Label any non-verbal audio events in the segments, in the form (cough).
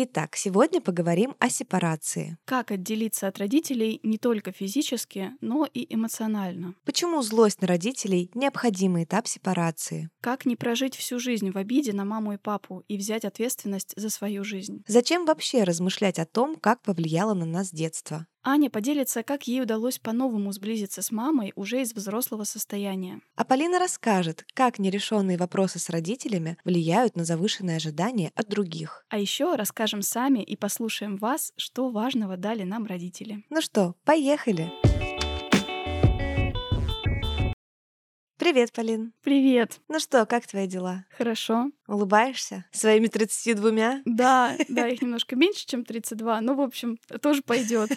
Итак, сегодня поговорим о сепарации. Как отделиться от родителей не только физически, но и эмоционально? Почему злость на родителей — необходимый этап сепарации? Как не прожить всю жизнь в обиде на маму и папу и взять ответственность за свою жизнь? Зачем вообще размышлять о том, как повлияло на нас детство? Аня поделится, как ей удалось по-новому сблизиться с мамой уже из взрослого состояния. А Полина расскажет, как нерешенные вопросы с родителями влияют на завышенные ожидания от других. А еще расскажем сами и послушаем вас, что важного дали нам родители. Ну что, поехали! Привет, Полин. Привет. Ну что, как твои дела? Хорошо. Улыбаешься? Своими 32? Да, да, их немножко меньше, чем 32, но, в общем, тоже пойдет.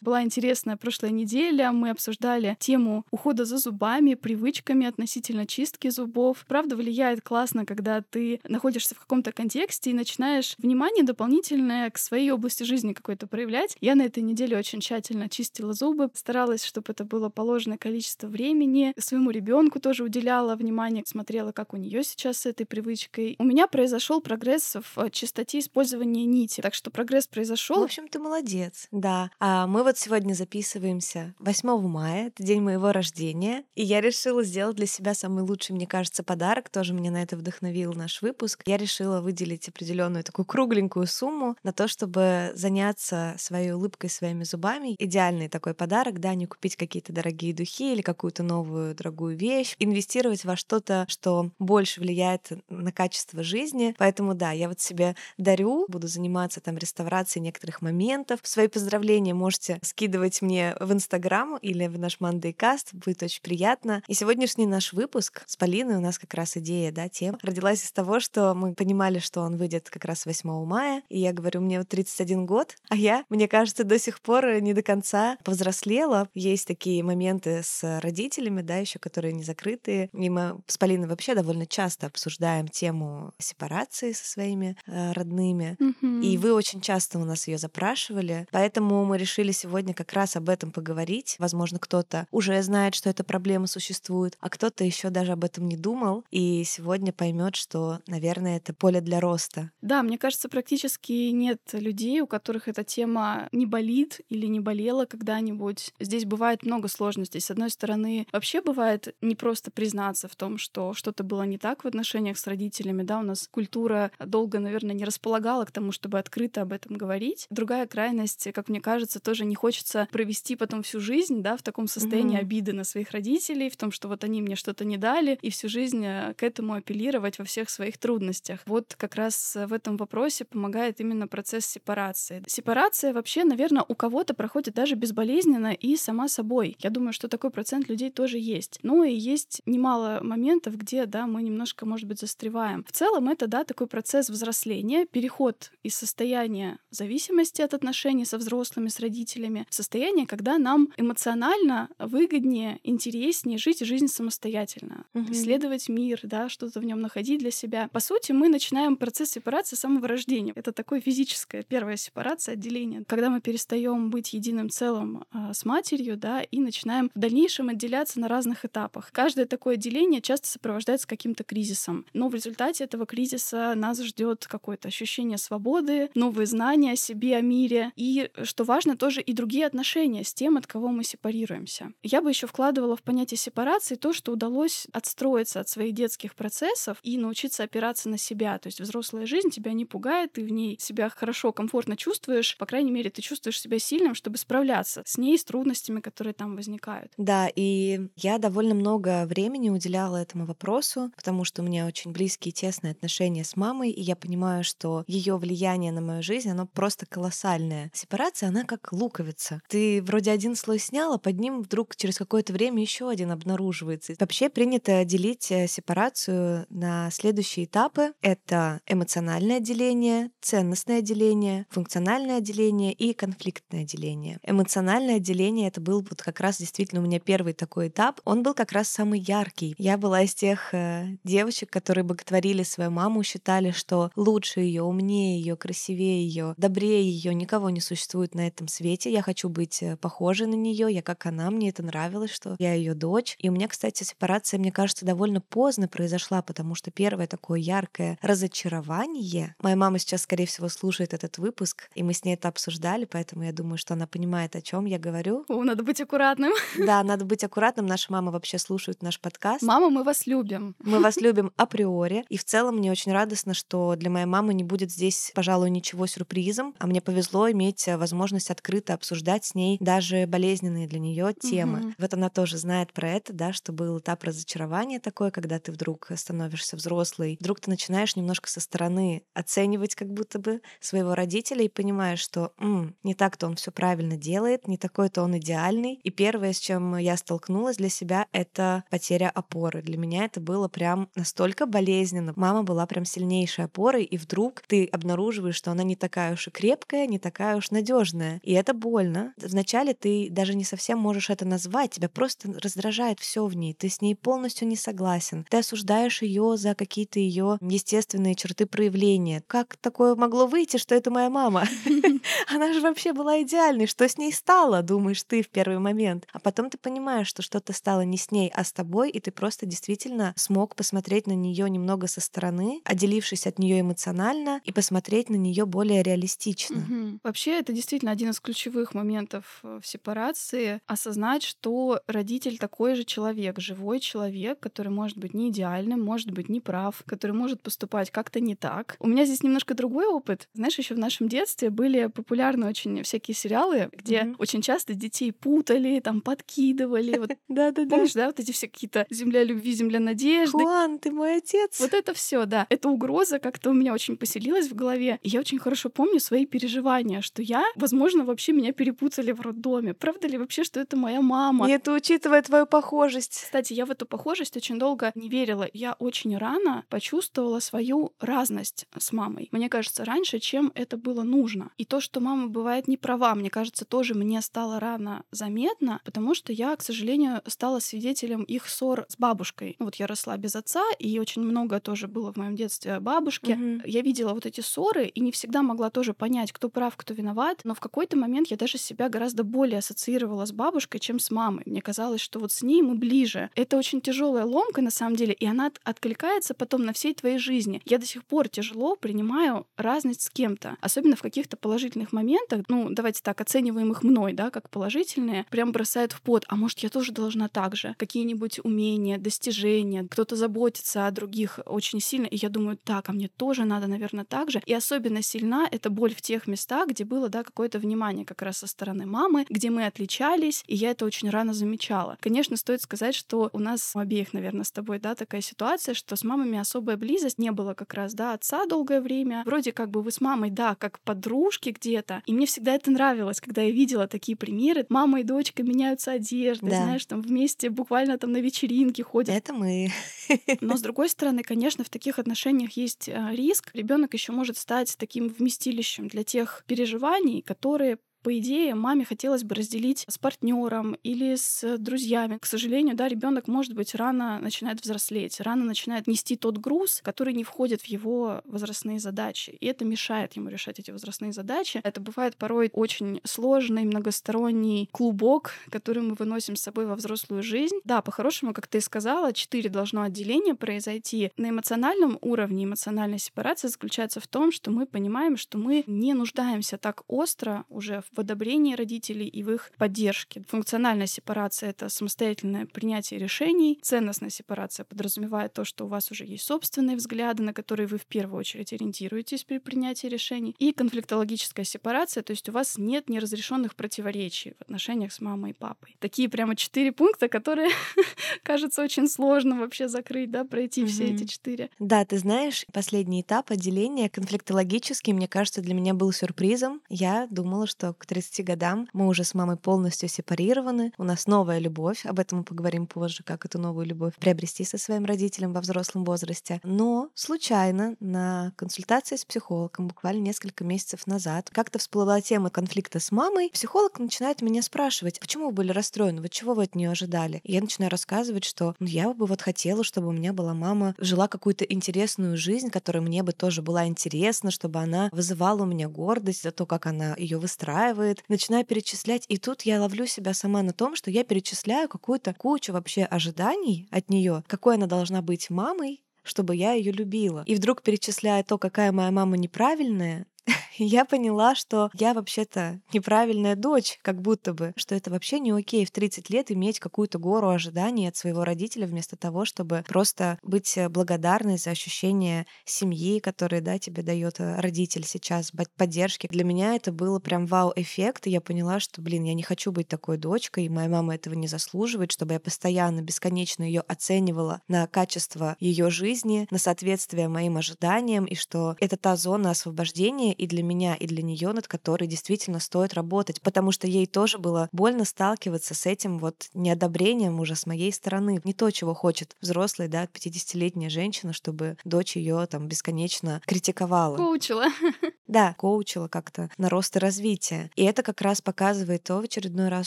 Была интересная прошлая неделя, мы обсуждали тему ухода за зубами, привычками относительно чистки зубов. Правда, влияет классно, когда ты находишься в каком-то контексте и начинаешь внимание дополнительное к своей области жизни какой-то проявлять. Я на этой неделе очень тщательно чистила зубы, старалась, чтобы это было положенное количество времени. Своему ребенку тоже уделяла внимание, смотрела, как у нее сейчас с этой привычкой у меня произошел прогресс в э, чистоте использования нити. Так что прогресс произошел. В общем, ты молодец. Да. А мы вот сегодня записываемся 8 мая, это день моего рождения. И я решила сделать для себя самый лучший, мне кажется, подарок. Тоже меня на это вдохновил наш выпуск. Я решила выделить определенную такую кругленькую сумму на то, чтобы заняться своей улыбкой, своими зубами. Идеальный такой подарок, да, не купить какие-то дорогие духи или какую-то новую дорогую вещь, инвестировать во что-то, что больше влияет на качество жизни. Поэтому да, я вот себе дарю, буду заниматься там реставрацией некоторых моментов. Свои поздравления можете скидывать мне в Инстаграм или в наш Мандейкаст, будет очень приятно. И сегодняшний наш выпуск с Полиной у нас как раз идея, да, тем родилась из того, что мы понимали, что он выйдет как раз 8 мая, и я говорю, мне вот 31 год, а я, мне кажется, до сих пор не до конца повзрослела. Есть такие моменты с родителями, да, еще которые не закрытые. И мы с Полиной вообще довольно часто обсуждаем тему сепарации со своими э, родными. Mm-hmm. И вы очень часто у нас ее запрашивали. Поэтому мы решили сегодня как раз об этом поговорить. Возможно, кто-то уже знает, что эта проблема существует, а кто-то еще даже об этом не думал. И сегодня поймет, что, наверное, это поле для роста. Да, мне кажется, практически нет людей, у которых эта тема не болит или не болела когда-нибудь. Здесь бывает много сложностей. С одной стороны, вообще бывает не просто признаться в том, что что-то было не так в отношениях с родителями, да, у нас культура долго, наверное, не располагала к тому, чтобы открыто об этом говорить. Другая крайность, как мне кажется, тоже не хочется провести потом всю жизнь, да, в таком состоянии mm-hmm. обиды на своих родителей, в том, что вот они мне что-то не дали, и всю жизнь э, к этому апеллировать во всех своих трудностях. Вот как раз в этом вопросе помогает именно процесс сепарации. Сепарация вообще, наверное, у кого-то проходит даже безболезненно и сама собой. Я думаю, что такой процент людей тоже есть. Ну и есть немало моментов, где, да, мы немножко, может быть, застреваем. В целом это, да, такой процесс взросления, переход из состояния зависимости от отношений со взрослыми, с родителями, в состояние, когда нам эмоционально выгоднее, интереснее жить жизнь самостоятельно, угу. исследовать мир, да, что-то в нем находить для себя. По сути, мы начинаем процесс сепарации с самого рождения. Это такое физическое первая сепарация, отделение, когда мы перестаем быть единым целым э, с матерью, да, и начинаем в дальнейшем отделяться на разных этапах. Каждое такое отделение часто сопровождается каким-то кризисом, но в результате этого кризиса нас ждет какое-то ощущение свободы, новые знания о себе, о мире. И, что важно, тоже и другие отношения с тем, от кого мы сепарируемся. Я бы еще вкладывала в понятие сепарации то, что удалось отстроиться от своих детских процессов и научиться опираться на себя. То есть взрослая жизнь тебя не пугает, ты в ней себя хорошо, комфортно чувствуешь. По крайней мере, ты чувствуешь себя сильным, чтобы справляться с ней, с трудностями, которые там возникают. Да, и я довольно много времени уделяла этому вопросу, потому что у меня очень близкие темы тесные отношения с мамой, и я понимаю, что ее влияние на мою жизнь, оно просто колоссальное. Сепарация, она как луковица. Ты вроде один слой снял, а под ним вдруг через какое-то время еще один обнаруживается. Вообще принято делить э, сепарацию на следующие этапы. Это эмоциональное деление, ценностное деление, функциональное деление и конфликтное деление. Эмоциональное деление — это был вот как раз действительно у меня первый такой этап. Он был как раз самый яркий. Я была из тех э, девочек, которые боготворили свою маму, считали, что лучше ее, умнее ее, красивее ее, добрее ее никого не существует на этом свете. Я хочу быть э, похожей на нее, я как она, мне это нравилось, что я ее дочь. И у меня, кстати, сепарация, мне кажется, довольно поздно произошла, потому что первое такое яркое разочарование. Моя мама сейчас, скорее всего, слушает этот выпуск, и мы с ней это обсуждали, поэтому я думаю, что она понимает, о чем я говорю. О, надо быть аккуратным. Да, надо быть аккуратным. Наша мама вообще слушает наш подкаст. Мама, мы вас любим. Мы вас любим априори. И в целом мне очень радостно, что для моей мамы не будет здесь, пожалуй, ничего сюрпризом. А мне повезло иметь э, возможность открыто обсуждать с ней даже болезненные для нее темы. Угу. Вот она тоже знает про это, да, что был этап разочарования такой, когда ты вдруг становишься взрослый. Вдруг ты начинаешь немножко со стороны оценивать как будто бы своего родителя и понимаешь, что м, не так-то он все правильно делает, не такой-то он идеальный. И первое, с чем я столкнулась для себя, это потеря опоры. Для меня это было прям настолько болезненно. Мама была прям сильнейшей опорой, и вдруг ты обнаруживаешь, что она не такая уж и крепкая, не такая уж надежная. И это больно. Вначале ты даже не совсем можешь это назвать, тебя просто раздражает все в ней. Ты с ней полностью не согласен. Ты осуждаешь ее за какие-то ее естественные черты проявления. Как такое могло выйти, что это моя мама? (laughs) (laughs) Она же вообще была идеальной. Что с ней стало, думаешь ты в первый момент? А потом ты понимаешь, что что-то стало не с ней, а с тобой, и ты просто действительно смог посмотреть на нее немного со стороны, отделившись от нее эмоционально, и посмотреть на нее более реалистично. Угу. Вообще, это действительно один из ключевых моментов э, в сепарации — осознать, что родитель такой же человек, живой человек, который может быть не идеальным, может быть не прав, который может поступать как-то не так. У меня здесь немножко другой опыт. Знаешь, еще в нашем детстве были популярны очень всякие сериалы, где mm-hmm. очень часто детей путали, там подкидывали. Вот, (laughs) Да-да-да. Помнишь, да, вот эти все какие-то земля любви, земля надежды. Хуан, ты мой отец. Вот это все, да. Эта угроза как-то у меня очень поселилась в голове. И я очень хорошо помню свои переживания, что я, возможно, вообще меня перепутали в роддоме. Правда ли вообще, что это моя мама? И это учитывая твою похожесть. Кстати, я в эту похожесть очень долго не верила. Я очень рано почувствовала свою разность с мамой. Мне кажется, раньше, чем это было нужно. И то, что мама бывает не права, мне кажется, тоже мне стало рано заметно, потому что я, к сожалению, стала свидетелем их ссор с бабушкой. Вот я росла без отца, и очень много тоже было в моем детстве бабушки. Угу. Я видела вот эти ссоры и не всегда могла тоже понять, кто прав, кто виноват. Но в какой-то момент я даже себя гораздо более ассоциировала с бабушкой, чем с мамой. Мне казалось, что вот с ней мы ближе. Это очень тяжелая ломка на самом деле, и она откликается потом на всей твоей жизни. Я до сих пор тяжело принимаю разность с кем-то, особенно в каких-то положительных моментах. Ну, давайте так, оцениваем их мной, да, как положительные, прям бросают в пот. А может, я тоже должна так же? Какие-нибудь умения, достижения, кто-то заботится о других очень сильно, и я думаю, так, а мне тоже надо, наверное, так же. И особенно сильна эта боль в тех местах, где было, да, какое-то внимание как раз со стороны мамы, где мы отличались, и я это очень рано замечала. Конечно, стоит сказать, что у нас у обеих, наверное, с тобой, да, такая ситуация, что с мамами особая близость не было как раз, да, отца долгое время. Вроде как бы вы с мамой, да, как подружки где-то. И мне всегда это нравилось, когда я видела такие примеры. Мама и дочка меняются одеждой, да. знаешь, там вместе буквально там на вечеринки ходят. Это мы. (laughs) Но с другой стороны, конечно, в таких отношениях есть а, риск. Ребенок еще может стать таким вместилищем для тех переживаний, которые по идее, маме хотелось бы разделить с партнером или с друзьями. К сожалению, да, ребенок, может быть, рано начинает взрослеть, рано начинает нести тот груз, который не входит в его возрастные задачи. И это мешает ему решать эти возрастные задачи. Это бывает порой очень сложный, многосторонний клубок, который мы выносим с собой во взрослую жизнь. Да, по-хорошему, как ты сказала, четыре должно отделение произойти. На эмоциональном уровне эмоциональная сепарация заключается в том, что мы понимаем, что мы не нуждаемся так остро уже в в одобрении родителей и в их поддержке. Функциональная сепарация — это самостоятельное принятие решений. Ценностная сепарация подразумевает то, что у вас уже есть собственные взгляды, на которые вы в первую очередь ориентируетесь при принятии решений. И конфликтологическая сепарация, то есть у вас нет неразрешенных противоречий в отношениях с мамой и папой. Такие прямо четыре пункта, которые (laughs) кажется очень сложно вообще закрыть, да, пройти все эти четыре. Да, ты знаешь, последний этап отделения конфликтологический, мне кажется, для меня был сюрпризом. Я думала, что к 30 годам мы уже с мамой полностью сепарированы, у нас новая любовь, об этом мы поговорим позже, как эту новую любовь приобрести со своим родителем во взрослом возрасте. Но случайно на консультации с психологом буквально несколько месяцев назад как-то всплыла тема конфликта с мамой. Психолог начинает меня спрашивать, почему вы были расстроены, вот чего вы от нее ожидали? Я начинаю рассказывать, что ну, я бы вот хотела, чтобы у меня была мама, жила какую-то интересную жизнь, которая мне бы тоже была интересна, чтобы она вызывала у меня гордость за то, как она ее выстраивает. Начинаю перечислять, и тут я ловлю себя сама на том, что я перечисляю какую-то кучу вообще ожиданий от нее, какой она должна быть мамой, чтобы я ее любила. И вдруг перечисляя то, какая моя мама неправильная, (laughs) я поняла, что я вообще-то неправильная дочь, как будто бы, что это вообще не окей в 30 лет иметь какую-то гору ожиданий от своего родителя вместо того, чтобы просто быть э, благодарной за ощущение семьи, которое, да, тебе дает э, родитель сейчас, поддержки. Для меня это было прям вау-эффект, и я поняла, что, блин, я не хочу быть такой дочкой, и моя мама этого не заслуживает, чтобы я постоянно, бесконечно ее оценивала на качество ее жизни, на соответствие моим ожиданиям, и что это та зона освобождения, и для меня, и для нее, над которой действительно стоит работать, потому что ей тоже было больно сталкиваться с этим вот неодобрением уже с моей стороны. Не то, чего хочет взрослая, да, 50-летняя женщина, чтобы дочь ее там бесконечно критиковала. Коучила. (laughs) Да, коучила как-то на рост и развитие. И это как раз показывает то в очередной раз,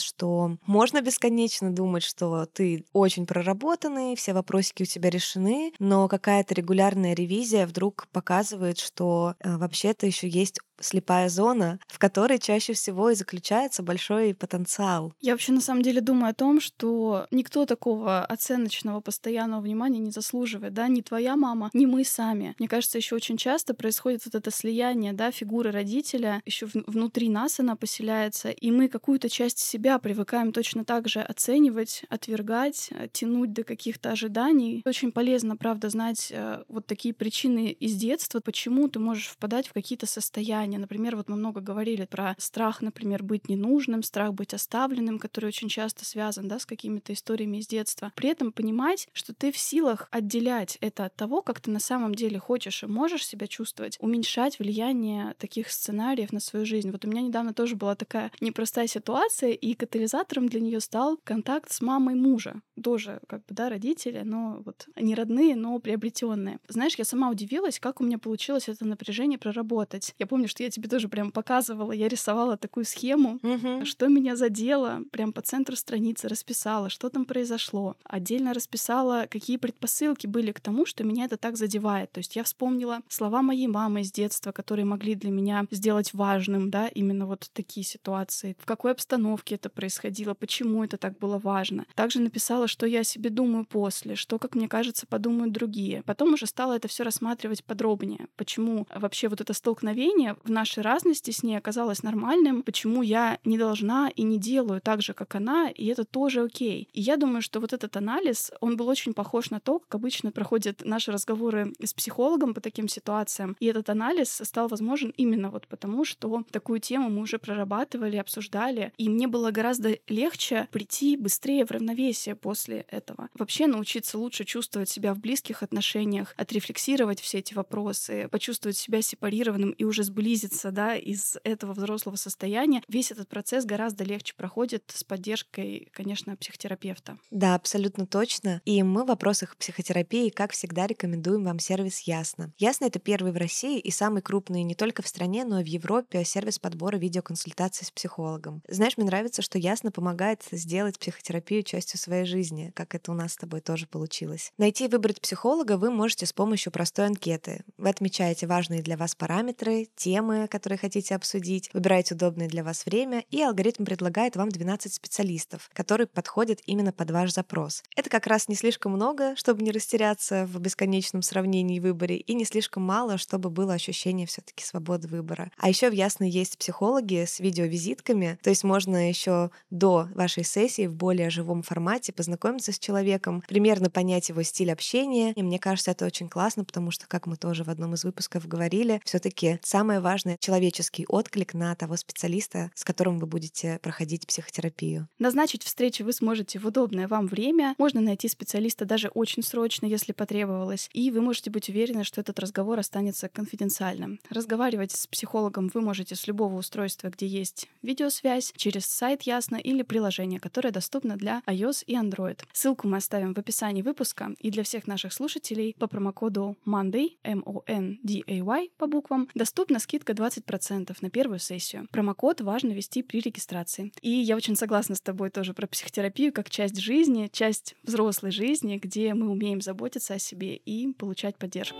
что можно бесконечно думать, что ты очень проработанный, все вопросики у тебя решены, но какая-то регулярная ревизия вдруг показывает, что э, вообще-то еще есть слепая зона, в которой чаще всего и заключается большой потенциал. Я вообще на самом деле думаю о том, что никто такого оценочного постоянного внимания не заслуживает, да, ни твоя мама, ни мы сами. Мне кажется, еще очень часто происходит вот это слияние, да, фигуры родителя, еще внутри нас она поселяется, и мы какую-то часть себя привыкаем точно так же оценивать, отвергать, э, тянуть до каких-то ожиданий. Очень полезно, правда, знать э, вот такие причины из детства, почему ты можешь впадать в какие-то состояния, состояние. Например, вот мы много говорили про страх, например, быть ненужным, страх быть оставленным, который очень часто связан да, с какими-то историями из детства. При этом понимать, что ты в силах отделять это от того, как ты на самом деле хочешь и можешь себя чувствовать, уменьшать влияние таких сценариев на свою жизнь. Вот у меня недавно тоже была такая непростая ситуация, и катализатором для нее стал контакт с мамой мужа. Тоже, как бы, да, родители, но вот не родные, но приобретенные. Знаешь, я сама удивилась, как у меня получилось это напряжение проработать. Я помню, что я тебе тоже прям показывала, я рисовала такую схему, угу. что меня задело, прям по центру страницы расписала, что там произошло. Отдельно расписала, какие предпосылки были к тому, что меня это так задевает. То есть я вспомнила слова моей мамы из детства, которые могли для меня сделать важным, да, именно вот такие ситуации. В какой обстановке это происходило, почему это так было важно. Также написала, что я о себе думаю после, что, как мне кажется, подумают другие. Потом уже стала это все рассматривать подробнее. Почему вообще вот это столкновение в нашей разности с ней оказалось нормальным, почему я не должна и не делаю так же, как она, и это тоже окей. И я думаю, что вот этот анализ, он был очень похож на то, как обычно проходят наши разговоры с психологом по таким ситуациям. И этот анализ стал возможен именно вот потому, что такую тему мы уже прорабатывали, обсуждали, и мне было гораздо легче прийти быстрее в равновесие после этого. Вообще научиться лучше чувствовать себя в близких отношениях, отрефлексировать все эти вопросы, почувствовать себя сепарированным и уже сблизиться выйдется да, из этого взрослого состояния, весь этот процесс гораздо легче проходит с поддержкой, конечно, психотерапевта. Да, абсолютно точно. И мы в вопросах психотерапии, как всегда, рекомендуем вам сервис Ясно. Ясно — это первый в России и самый крупный не только в стране, но и в Европе сервис подбора видеоконсультаций с психологом. Знаешь, мне нравится, что Ясно помогает сделать психотерапию частью своей жизни, как это у нас с тобой тоже получилось. Найти и выбрать психолога вы можете с помощью простой анкеты. Вы отмечаете важные для вас параметры, темы, темы, которые хотите обсудить, выбираете удобное для вас время, и алгоритм предлагает вам 12 специалистов, которые подходят именно под ваш запрос. Это как раз не слишком много, чтобы не растеряться в бесконечном сравнении и выборе, и не слишком мало, чтобы было ощущение все таки свободы выбора. А еще в Ясно есть психологи с видеовизитками, то есть можно еще до вашей сессии в более живом формате познакомиться с человеком, примерно понять его стиль общения. И мне кажется, это очень классно, потому что, как мы тоже в одном из выпусков говорили, все таки самое важное — человеческий отклик на того специалиста, с которым вы будете проходить психотерапию. Назначить встречу вы сможете в удобное вам время. Можно найти специалиста даже очень срочно, если потребовалось. И вы можете быть уверены, что этот разговор останется конфиденциальным. Разговаривать с психологом вы можете с любого устройства, где есть видеосвязь, через сайт Ясно или приложение, которое доступно для iOS и Android. Ссылку мы оставим в описании выпуска. И для всех наших слушателей по промокоду MONDAY, M-O-N-D-A-Y по буквам, доступна скидка 20% на первую сессию. Промокод важно ввести при регистрации. И я очень согласна с тобой тоже про психотерапию как часть жизни, часть взрослой жизни, где мы умеем заботиться о себе и получать поддержку.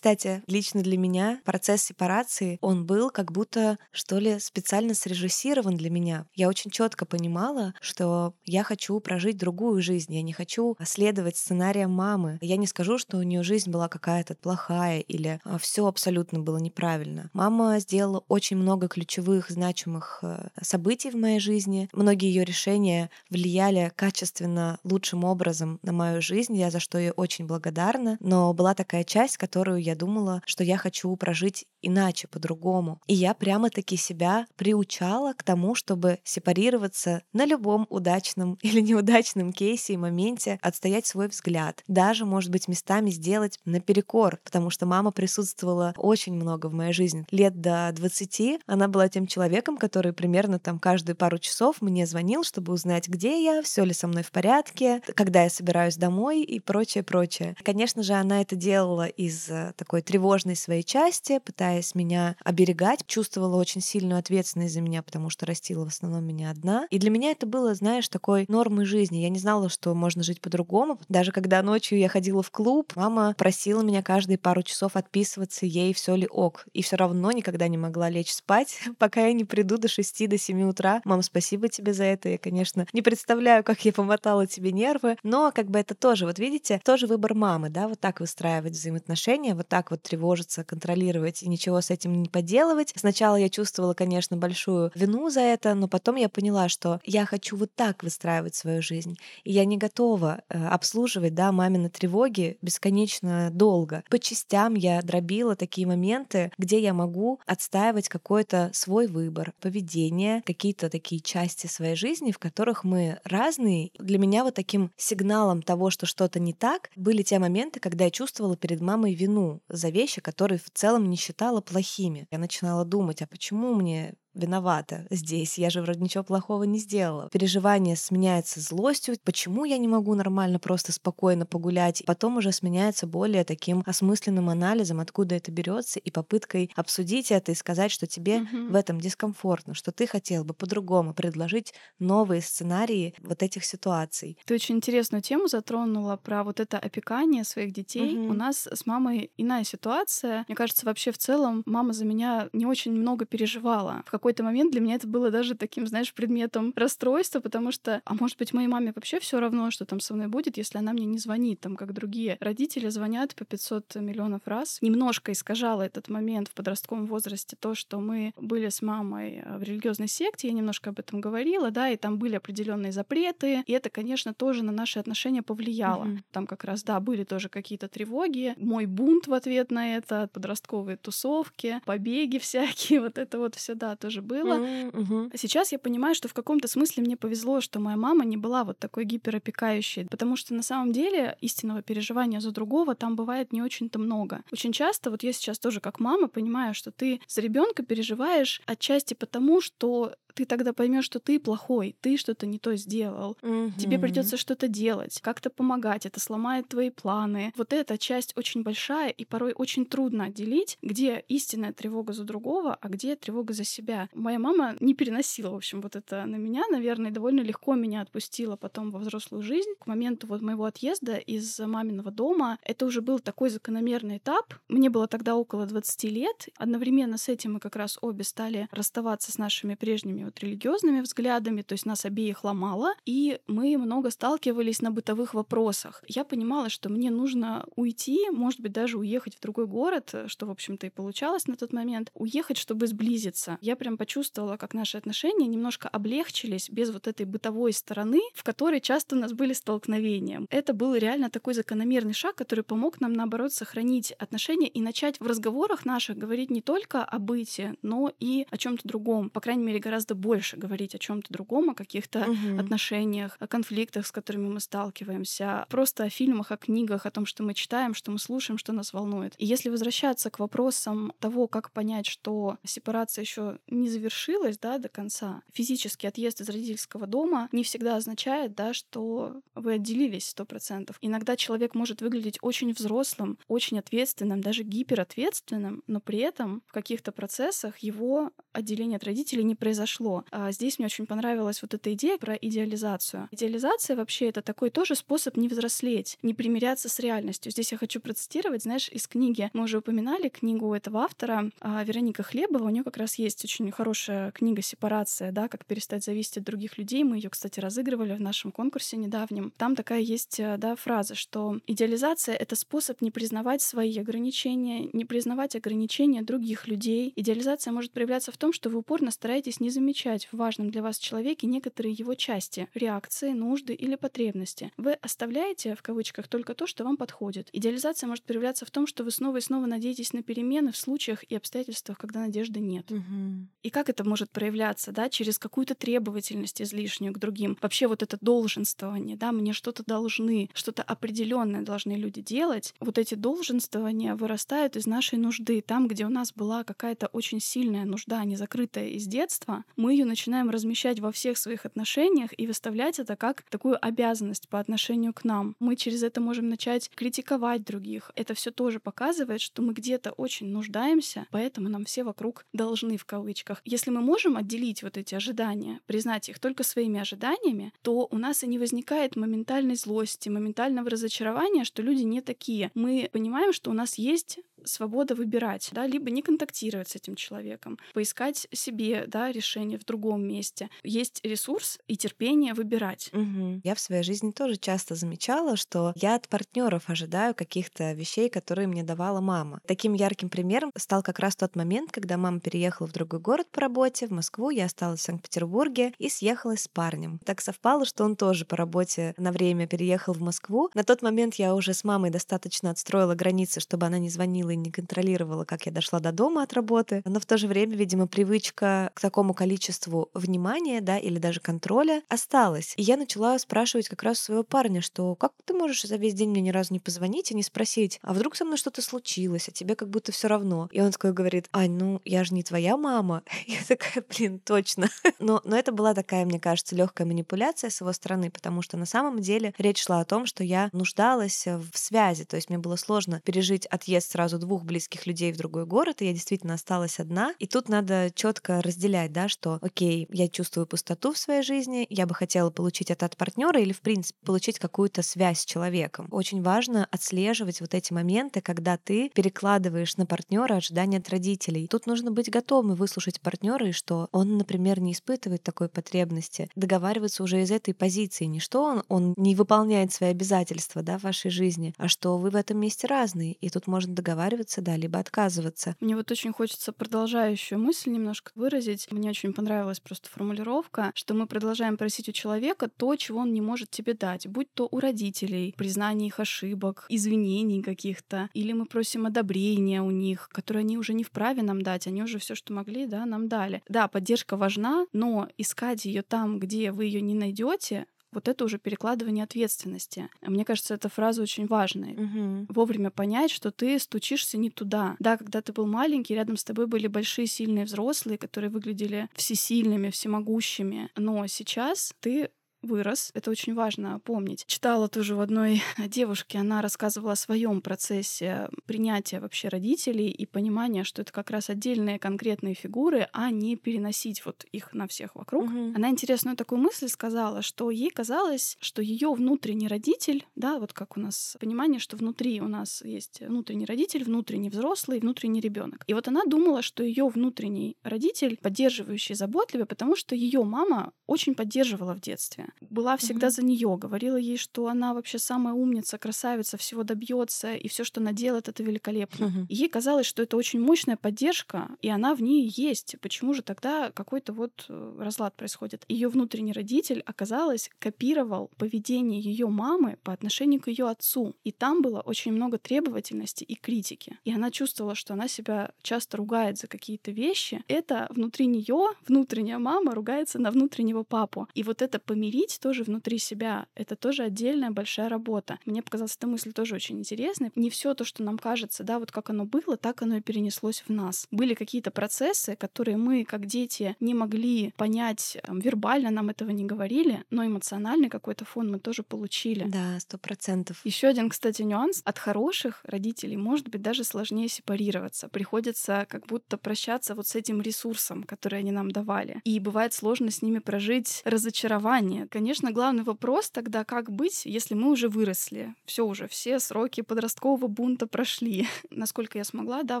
Кстати, лично для меня процесс сепарации, он был как будто, что ли, специально срежиссирован для меня. Я очень четко понимала, что я хочу прожить другую жизнь, я не хочу следовать сценариям мамы. Я не скажу, что у нее жизнь была какая-то плохая или а, все абсолютно было неправильно. Мама сделала очень много ключевых, значимых э, событий в моей жизни. Многие ее решения влияли качественно, лучшим образом на мою жизнь, я за что ей очень благодарна. Но была такая часть, которую я думала, что я хочу прожить иначе, по-другому. И я прямо-таки себя приучала к тому, чтобы сепарироваться на любом удачном (laughs) или неудачном кейсе и моменте, отстоять свой взгляд. Даже, может быть, местами сделать наперекор, потому что мама присутствовала очень много в моей жизни. Лет до 20 она была тем человеком, который примерно там каждые пару часов мне звонил, чтобы узнать, где я, все ли со мной в порядке, когда я собираюсь домой и прочее, прочее. Конечно же, она это делала из э, такой тревожной своей части, пытаясь пытаясь меня оберегать, чувствовала очень сильную ответственность за меня, потому что растила в основном меня одна. И для меня это было, знаешь, такой нормой жизни. Я не знала, что можно жить по-другому. Даже когда ночью я ходила в клуб, мама просила меня каждые пару часов отписываться ей, все ли ок. И все равно никогда не могла лечь спать, (laughs) пока я не приду до 6 до 7 утра. Мам, спасибо тебе за это. Я, конечно, не представляю, как я помотала тебе нервы, но как бы это тоже, вот видите, тоже выбор мамы, да, вот так выстраивать взаимоотношения, вот так вот тревожиться, контролировать и ничего ничего с этим не поделывать. Сначала я чувствовала, конечно, большую вину за это, но потом я поняла, что я хочу вот так выстраивать свою жизнь. И я не готова э, обслуживать, да, мамины тревоги бесконечно долго. По частям я дробила такие моменты, где я могу отстаивать какой-то свой выбор, поведение, какие-то такие части своей жизни, в которых мы разные. Для меня вот таким сигналом того, что что-то не так, были те моменты, когда я чувствовала перед мамой вину за вещи, которые в целом не считала стало плохими. Я начинала думать, а почему мне виновата здесь, я же вроде ничего плохого не сделала. Переживание сменяется злостью, почему я не могу нормально просто спокойно погулять, потом уже сменяется более таким осмысленным анализом, откуда это берется, и попыткой обсудить это и сказать, что тебе mm-hmm. в этом дискомфортно, что ты хотел бы по-другому предложить новые сценарии вот этих ситуаций. Ты очень интересную тему затронула про вот это опекание своих детей. Mm-hmm. У нас с мамой иная ситуация. Мне кажется, вообще в целом мама за меня не очень много переживала. В какой-то момент для меня это было даже таким, знаешь, предметом расстройства, потому что, а может быть, моей маме вообще все равно, что там со мной будет, если она мне не звонит, там, как другие родители звонят по 500 миллионов раз. Немножко искажало этот момент в подростковом возрасте то, что мы были с мамой э, в религиозной секте, я немножко об этом говорила, да, и там были определенные запреты, и это, конечно, тоже на наши отношения повлияло. Mm-hmm. Там как раз, да, были тоже какие-то тревоги, мой бунт в ответ на это, подростковые тусовки, побеги всякие, (laughs) вот это вот все, да, тоже тоже было. Mm-hmm. А сейчас я понимаю, что в каком-то смысле мне повезло, что моя мама не была вот такой гиперопекающей, потому что на самом деле истинного переживания за другого там бывает не очень-то много. Очень часто, вот я сейчас тоже как мама понимаю, что ты за ребенка переживаешь отчасти потому, что ты тогда поймешь, что ты плохой, ты что-то не то сделал, mm-hmm. тебе придется что-то делать, как-то помогать, это сломает твои планы. Вот эта часть очень большая и порой очень трудно отделить, где истинная тревога за другого, а где тревога за себя. Моя мама не переносила, в общем, вот это на меня, наверное, довольно легко меня отпустила потом во взрослую жизнь. К моменту вот моего отъезда из маминого дома это уже был такой закономерный этап. Мне было тогда около 20 лет. Одновременно с этим мы как раз обе стали расставаться с нашими прежними вот религиозными взглядами, то есть нас обеих ломало, и мы много сталкивались на бытовых вопросах. Я понимала, что мне нужно уйти, может быть, даже уехать в другой город, что, в общем-то, и получалось на тот момент, уехать, чтобы сблизиться. Я прям почувствовала, как наши отношения немножко облегчились без вот этой бытовой стороны, в которой часто у нас были столкновения. Это был реально такой закономерный шаг, который помог нам, наоборот, сохранить отношения и начать в разговорах наших говорить не только о быте, но и о чем-то другом. По крайней мере, гораздо больше говорить о чем-то другом, о каких-то угу. отношениях, о конфликтах, с которыми мы сталкиваемся, просто о фильмах, о книгах, о том, что мы читаем, что мы слушаем, что нас волнует. И если возвращаться к вопросам того, как понять, что сепарация еще не завершилась да, до конца, физический отъезд из родительского дома не всегда означает, да, что вы отделились сто процентов. Иногда человек может выглядеть очень взрослым, очень ответственным, даже гиперответственным, но при этом в каких-то процессах его отделение от родителей не произошло. А здесь мне очень понравилась вот эта идея про идеализацию. Идеализация вообще это такой тоже способ не взрослеть, не примиряться с реальностью. Здесь я хочу процитировать, знаешь, из книги, мы уже упоминали книгу этого автора, а, Вероника Хлебова, у нее как раз есть очень хорошая книга «Сепарация», да, как перестать зависеть от других людей. Мы ее, кстати, разыгрывали в нашем конкурсе недавнем. Там такая есть, э, да, фраза, что идеализация — это способ не признавать свои ограничения, не признавать ограничения других людей. Идеализация может проявляться в том, что вы упорно стараетесь не замечать в важном для вас человеке некоторые его части, реакции, нужды или потребности. Вы оставляете, в кавычках, только то, что вам подходит. Идеализация может проявляться в том, что вы снова и снова надеетесь на перемены в случаях и обстоятельствах, когда надежды нет. Угу. И как это может проявляться, да, через какую-то требовательность излишнюю к другим. Вообще вот это долженствование, да, мне что-то должны, что-то определенное должны люди делать. Вот эти долженствования вырастают из нашей нужды. Там, где у нас была какая-то очень сильная нужда, не закрытая из детства, мы ее начинаем размещать во всех своих отношениях и выставлять это как такую обязанность по отношению к нам. Мы через это можем начать критиковать других. Это все тоже показывает, что мы где-то очень нуждаемся, поэтому нам все вокруг должны в кавычках. Если мы можем отделить вот эти ожидания, признать их только своими ожиданиями, то у нас и не возникает моментальной злости, моментального разочарования, что люди не такие. Мы понимаем, что у нас есть свобода выбирать, да, либо не контактировать с этим человеком, поискать себе, да, решение в другом месте. Есть ресурс и терпение выбирать. Угу. Я в своей жизни тоже часто замечала, что я от партнеров ожидаю каких-то вещей, которые мне давала мама. Таким ярким примером стал как раз тот момент, когда мама переехала в другой город по работе, в Москву, я осталась в Санкт-Петербурге и съехалась с парнем. Так совпало, что он тоже по работе на время переехал в Москву. На тот момент я уже с мамой достаточно отстроила границы, чтобы она не звонила и не контролировала, как я дошла до дома от работы. Но в то же время, видимо, привычка к такому количеству внимания, да, или даже контроля осталась. И я начала спрашивать как раз своего парня, что как ты можешь за весь день мне ни разу не позвонить и не спросить, а вдруг со мной что-то случилось, а тебе как будто все равно. И он такой говорит, Ань, ну я же не твоя мама. (laughs) Я такая, блин, точно. (laughs) Но, но это была такая, мне кажется, легкая манипуляция с его стороны, потому что на самом деле речь шла о том, что я нуждалась в связи, то есть мне было сложно пережить отъезд сразу двух близких людей в другой город, и я действительно осталась одна. И тут надо четко разделять, да, что, окей, я чувствую пустоту в своей жизни, я бы хотела получить это от партнера или, в принципе, получить какую-то связь с человеком. Очень важно отслеживать вот эти моменты, когда ты перекладываешь на партнера ожидания от родителей. Тут нужно быть готовым выслушать партнера, и что он, например, не испытывает такой потребности, договариваться уже из этой позиции, не что он, он не выполняет свои обязательства да, в вашей жизни, а что вы в этом месте разные, и тут можно договариваться, да, либо отказываться. Мне вот очень хочется продолжающую мысль немножко выразить. Мне очень понравилась просто формулировка, что мы продолжаем просить у человека то, чего он не может тебе дать, будь то у родителей, признание их ошибок, извинений каких-то, или мы просим одобрения у них, которые они уже не вправе нам дать, они уже все, что могли, да, нам дали. Да, поддержка важна, но искать ее там, где вы ее не найдете, вот это уже перекладывание ответственности. Мне кажется, эта фраза очень важная. Угу. Вовремя понять, что ты стучишься не туда. Да, когда ты был маленький, рядом с тобой были большие сильные взрослые, которые выглядели всесильными, всемогущими. Но сейчас ты вырос. Это очень важно помнить. Читала тоже в одной (laughs) девушке, она рассказывала о своем процессе принятия вообще родителей и понимания, что это как раз отдельные конкретные фигуры, а не переносить вот их на всех вокруг. Мгм. Она интересную такую мысль сказала, что ей казалось, что ее внутренний родитель, да, вот как у нас понимание, что внутри у нас есть внутренний родитель, внутренний взрослый, внутренний ребенок. И вот она думала, что ее внутренний родитель поддерживающий, заботливый, потому что ее мама очень поддерживала в детстве, была всегда Мгм. за нее, говорила ей, что она вообще самая умница, красавица, всего добьется, и все, что она делает, это великолепно. И ей казалось, что это очень мощная поддержка, и она в ней есть. Почему же тогда какой-то вот э, разлад происходит? Ее внутренний родитель, оказалось, копировал поведение ее мамы по отношению к ее отцу. И там было очень много требовательности и критики. И она чувствовала, что она себя часто ругает за какие-то вещи. Это внутри нее, внутренняя мама ругается на внутреннего папу. И вот это помирить тоже внутри себя, это тоже отдельная большая работа. Мне показалась эта мысль тоже очень интересной. Не все то, что нам кажется, да, вот как оно было, так оно и перенеслось в нас. Были какие-то процессы, которые мы, как дети, не могли понять, там, вербально нам этого не говорили, но эмоциональный какой-то фон мы тоже получили. Да, сто процентов. Еще один, кстати, нюанс. От хороших родителей может быть даже сложнее сепарироваться. Приходится как будто прощаться вот с этим ресурсом, который они нам давали. И бывает сложно с ними прожить разочарование. Конечно, главный вопрос тогда, как быть, если мы уже выросли. Все уже, все сроки подросткового бунта прошли. (laughs) Насколько я смогла, да,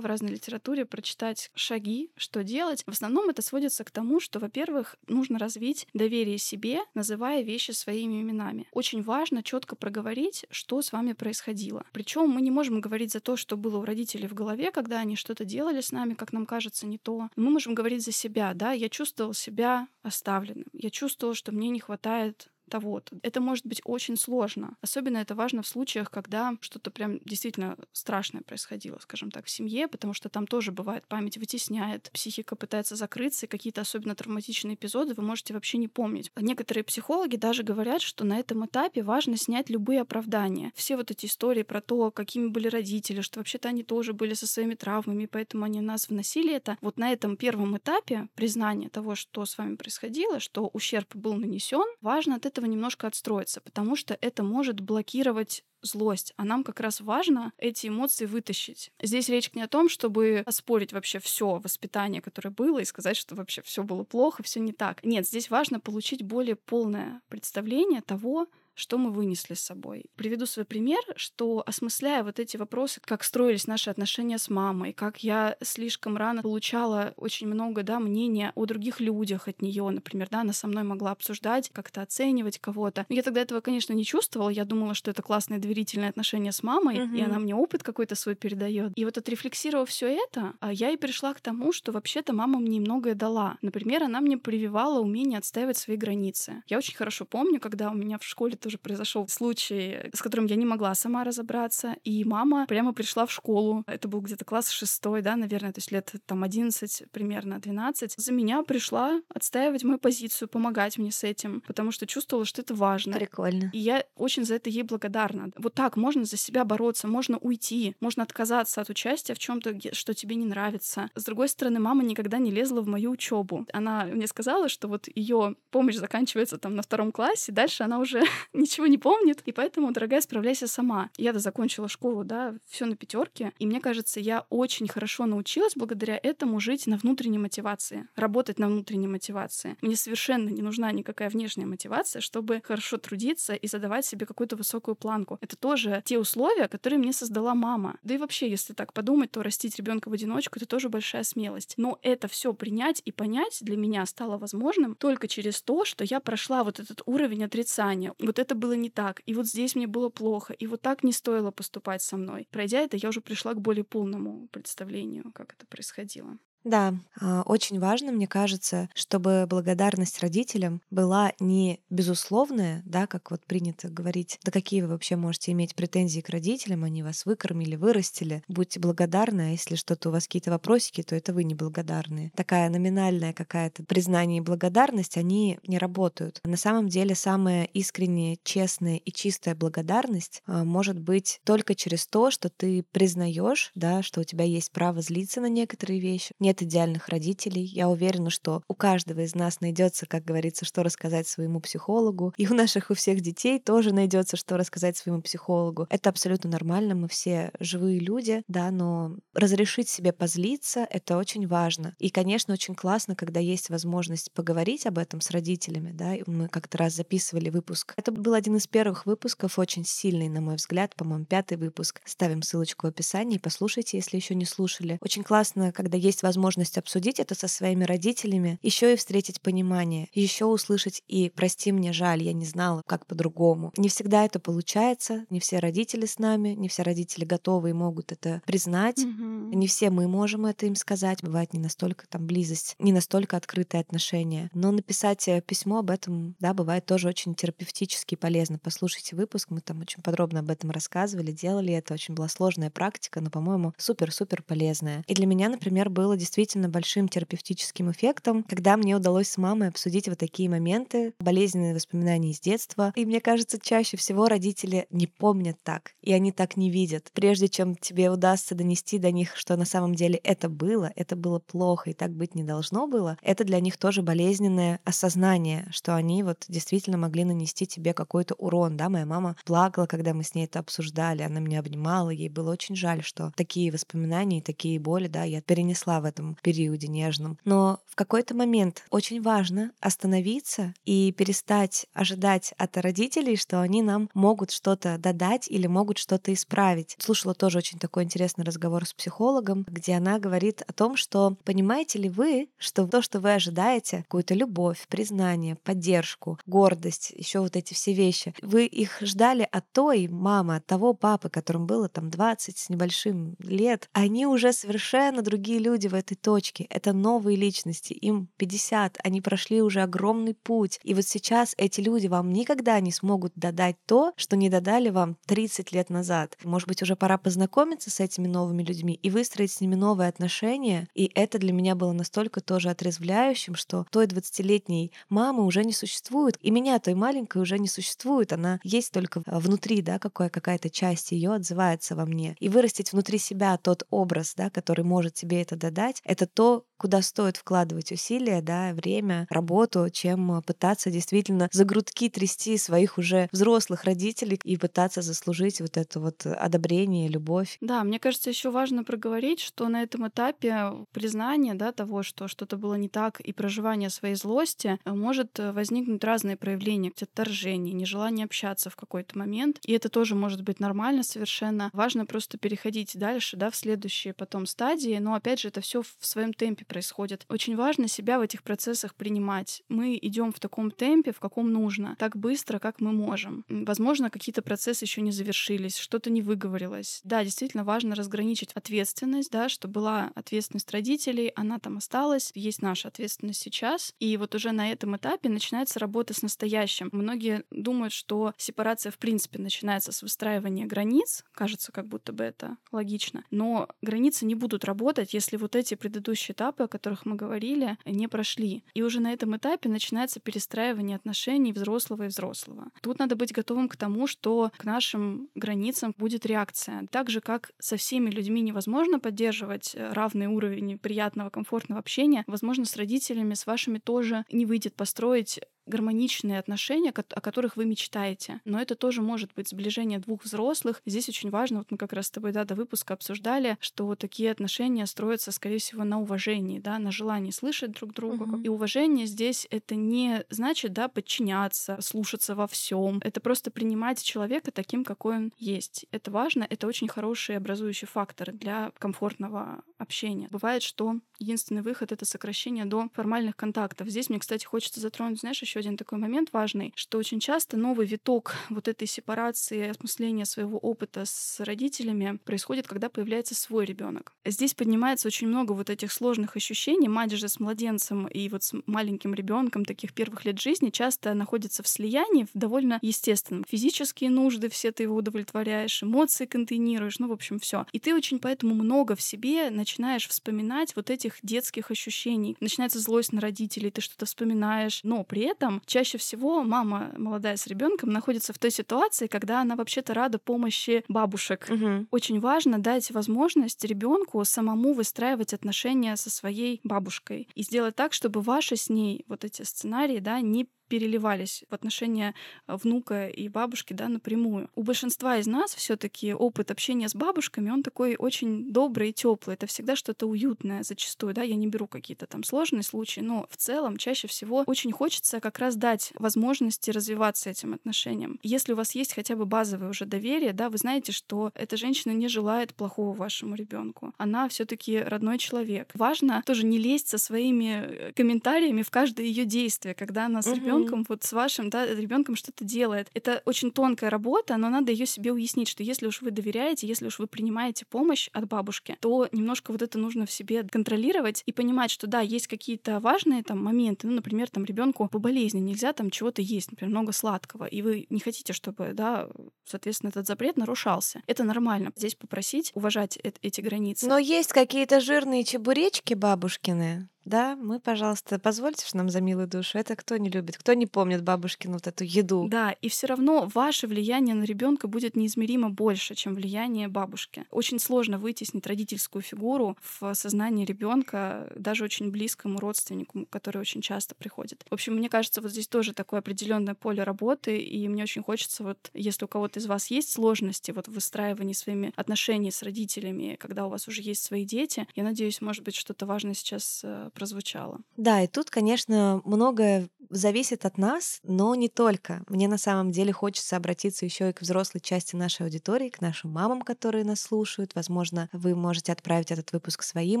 в разной литературе прочитать шаги, что делать. В основном это сводится к тому, что, во-первых, нужно развить доверие себе, называя вещи своими именами. Очень важно четко проговорить, что с вами происходило. Причем мы не можем говорить за то, что было у родителей в голове, когда они что-то делали с нами, как нам кажется, не то. Мы можем говорить за себя, да, я чувствовал себя оставленным, я чувствовал, что мне не хватает того-то. Это может быть очень сложно. Особенно это важно в случаях, когда что-то прям действительно страшное происходило, скажем так, в семье, потому что там тоже бывает память вытесняет, психика пытается закрыться, и какие-то особенно травматичные эпизоды вы можете вообще не помнить. Некоторые психологи даже говорят, что на этом этапе важно снять любые оправдания. Все вот эти истории про то, какими были родители, что вообще-то они тоже были со своими травмами, поэтому они нас вносили это. Вот на этом первом этапе признания того, что с вами происходило, что ущерб был нанесен, важно от этого немножко отстроиться, потому что это может блокировать злость, а нам как раз важно эти эмоции вытащить. Здесь речь не о том, чтобы оспорить вообще все воспитание, которое было, и сказать, что вообще все было плохо, все не так. Нет, здесь важно получить более полное представление того, что мы вынесли с собой. Приведу свой пример, что осмысляя вот эти вопросы, как строились наши отношения с мамой, как я слишком рано получала очень много да, мнения о других людях от нее, например, да, она со мной могла обсуждать, как-то оценивать кого-то. Но я тогда этого, конечно, не чувствовала. Я думала, что это классные доверительные отношения с мамой, Мгм. и она мне опыт какой-то свой передает. И вот отрефлексировав все это, а, я и пришла к тому, что вообще-то мама мне многое дала. Например, она мне прививала умение отстаивать свои границы. Я очень хорошо помню, когда у меня в школе тоже произошел случай, с которым я не могла сама разобраться, и мама прямо пришла в школу. Это был где-то класс шестой, да, наверное, то есть лет там 11, примерно 12. За меня пришла отстаивать мою позицию, помогать мне с этим, потому что чувствовала, что это важно. Прикольно. И я очень за это ей благодарна. Вот так можно за себя бороться, можно уйти, можно отказаться от участия в чем-то, что тебе не нравится. С другой стороны, мама никогда не лезла в мою учебу. Она мне сказала, что вот ее помощь заканчивается там на втором классе, дальше она уже ничего не помнит, и поэтому, дорогая, справляйся сама. Я-то закончила школу, да, все на пятерке, и мне кажется, я очень хорошо научилась благодаря этому жить на внутренней мотивации, работать на внутренней мотивации. Мне совершенно не нужна никакая внешняя мотивация, чтобы хорошо трудиться и задавать себе какую-то высокую планку. Это тоже те условия, которые мне создала мама. Да и вообще, если так подумать, то растить ребенка в одиночку это тоже большая смелость. Но это все принять и понять для меня стало возможным только через то, что я прошла вот этот уровень отрицания. Вот это было не так, и вот здесь мне было плохо, и вот так не стоило поступать со мной. Пройдя это, я уже пришла к более полному представлению, как это происходило. Да, а, очень важно, мне кажется, чтобы благодарность родителям была не безусловная, да, как вот принято говорить, да какие вы вообще можете иметь претензии к родителям, они вас выкормили, вырастили, будьте благодарны, а если что-то у вас какие-то вопросики, то это вы неблагодарные. Такая номинальная какая-то признание и благодарность, они не работают. На самом деле самая искренняя, честная и чистая благодарность а, может быть только через то, что ты признаешь, да, что у тебя есть право злиться на некоторые вещи. Не нет идеальных родителей. Я уверена, что у каждого из нас найдется, как говорится, что рассказать своему психологу. И у наших у всех детей тоже найдется, что рассказать своему психологу. Это абсолютно нормально, мы все живые люди, да, но разрешить себе позлиться — это очень важно. И, конечно, очень классно, когда есть возможность поговорить об этом с родителями, да, мы как-то раз записывали выпуск. Это был один из первых выпусков, очень сильный, на мой взгляд, по-моему, пятый выпуск. Ставим ссылочку в описании, послушайте, если еще не слушали. Очень классно, когда есть возможность обсудить это со своими родителями, еще и встретить понимание, еще услышать и «прости мне, жаль, я не знала, как по-другому». Не всегда это получается, не все родители с нами, не все родители готовы и могут это признать, Мгм. не все мы можем это им сказать, бывает не настолько там близость, не настолько открытые отношения. Но написать э, письмо об этом, да, бывает тоже очень терапевтически полезно. Послушайте выпуск, мы там очень подробно об этом рассказывали, делали это, очень была сложная практика, но, по-моему, супер-супер полезная. И для меня, например, было действительно большим терапевтическим эффектом, когда мне удалось с мамой обсудить вот такие моменты, болезненные воспоминания из детства. И мне кажется, чаще всего родители не помнят так, и они так не видят. Прежде чем тебе удастся донести до них, что на самом деле это было, это было плохо и так быть не должно было, это для них тоже болезненное осознание, что они вот действительно могли нанести тебе какой-то урон. Да, моя мама плакала, когда мы с ней это обсуждали, она меня обнимала, ей было очень жаль, что такие воспоминания и такие боли, да, я перенесла в этом периоде нежном. Но в какой-то момент очень важно остановиться и перестать ожидать от родителей, что они нам могут что-то додать или могут что-то исправить. Слушала тоже очень такой интересный разговор с психологом, где она говорит о том, что понимаете ли вы, что то, что вы ожидаете, какую-то любовь, признание, поддержку, гордость, еще вот эти все вещи, вы их ждали от той мамы, от того папы, которым было там 20 с небольшим лет, они уже совершенно другие люди в этой точке. Это новые личности, им 50, они прошли уже огромный путь. И вот сейчас эти люди вам никогда не смогут додать то, что не додали вам 30 лет назад. Может быть, уже пора познакомиться с этими новыми людьми и выстроить с ними новые отношения. И это для меня было настолько тоже отрезвляющим, что той 20-летней мамы уже не существует, и меня той маленькой уже не существует. Она есть только внутри, да, какая какая-то часть ее отзывается во мне. И вырастить внутри себя тот образ, да, который может тебе это додать, это то, куда стоит вкладывать усилия, да, время, работу, чем пытаться действительно за грудки трясти своих уже взрослых родителей и пытаться заслужить вот это вот одобрение, любовь. Да, мне кажется, еще важно проговорить, что на этом этапе признания да, того, что что-то было не так, и проживания своей злости э, может э, возникнуть разные проявления, отторжение, нежелание общаться в какой-то момент. И это тоже может быть нормально совершенно. Важно просто переходить дальше, да, в следующие потом стадии. Но опять же, это все в своем темпе происходит. Очень важно себя в этих процессах принимать. Мы идем в таком темпе, в каком нужно, так быстро, как мы можем. Возможно, какие-то процессы еще не завершились, что-то не выговорилось. Да, действительно важно разграничить ответственность, да, что была ответственность родителей, она там осталась, есть наша ответственность сейчас. И вот уже на этом этапе начинается работа с настоящим. Многие думают, что сепарация в принципе начинается с выстраивания границ. Кажется, как будто бы это логично. Но границы не будут работать, если вот эти предыдущие этапы, о которых мы говорили, не прошли. И уже на этом этапе начинается перестраивание отношений взрослого и взрослого. Тут надо быть готовым к тому, что к нашим границам будет реакция. Так же, как со всеми людьми невозможно поддерживать э, равный уровень приятного, комфортного общения, возможно, с родителями, с вашими тоже не выйдет построить гармоничные отношения, о которых вы мечтаете. Но это тоже может быть сближение двух взрослых. Здесь очень важно, вот мы как раз с тобой да, до выпуска обсуждали, что такие отношения строятся, скорее всего, на уважении, да, на желании слышать друг друга. Мгм. И уважение здесь это не значит, да, подчиняться, слушаться во всем. Это просто принимать человека таким, какой он есть. Это важно, это очень хороший образующий фактор для комфортного общения. Бывает, что единственный выход — это сокращение до формальных контактов. Здесь мне, кстати, хочется затронуть, знаешь, еще один такой момент важный, что очень часто новый виток вот этой сепарации, осмысления своего опыта с родителями происходит, когда появляется свой ребенок. Здесь поднимается очень много вот этих сложных ощущений. Мать же с младенцем и вот с маленьким ребенком таких первых лет жизни часто находится в слиянии, в довольно естественном. Физические нужды все ты его удовлетворяешь, эмоции контейнируешь, ну, в общем, все. И ты очень поэтому много в себе начинаешь вспоминать вот этих детских ощущений. Начинается злость на родителей, ты что-то вспоминаешь, но при этом этом чаще всего мама молодая с ребенком находится в той ситуации, когда она вообще-то рада помощи бабушек. Мгм. Очень важно дать возможность ребенку самому выстраивать отношения со своей бабушкой и сделать так, чтобы ваши с ней вот эти сценарии, да, не переливались в отношения э, внука и бабушки, да, напрямую. У большинства из нас все-таки опыт общения с бабушками, он такой очень добрый и теплый. Это всегда что-то уютное зачастую, да, я не беру какие-то там сложные случаи, но в целом чаще всего очень хочется как раз дать возможности развиваться этим отношениям. Если у вас есть хотя бы базовое уже доверие, да, вы знаете, что эта женщина не желает плохого вашему ребенку. Она все-таки родной человек. Важно тоже не лезть со своими э, комментариями в каждое ее действие, когда она с Мгм. Ребенком, вот с вашим, да, ребенком что-то делает. Это очень тонкая работа, но надо ее себе уяснить, что если уж вы доверяете, если уж вы принимаете помощь от бабушки, то немножко вот это нужно в себе контролировать и понимать, что да, есть какие-то важные там моменты, ну, например, там ребенку по болезни нельзя там чего-то есть, например, много сладкого, и вы не хотите, чтобы, да, соответственно, этот запрет нарушался. Это нормально. Здесь попросить уважать эт- эти границы. Но есть какие-то жирные чебуречки бабушкины. Да, мы, пожалуйста, позвольте ж нам за милую душу. Это кто не любит? Кто не помнит бабушкину вот эту еду? Да, и все равно ваше влияние на ребенка будет неизмеримо больше, чем влияние бабушки. Очень сложно вытеснить родительскую фигуру в сознании ребенка, даже очень близкому родственнику, который очень часто приходит. В общем, мне кажется, вот здесь тоже такое определенное поле работы, и мне очень хочется, вот если у кого-то из вас есть сложности вот в выстраивании своими отношений с родителями, когда у вас уже есть свои дети, я надеюсь, может быть, что-то важное сейчас э, прозвучало. Да, и тут, конечно, многое зависит от нас, но не только. Мне на самом деле хочется обратиться еще и к взрослой части нашей аудитории, к нашим мамам, которые нас слушают. Возможно, вы можете отправить этот выпуск своим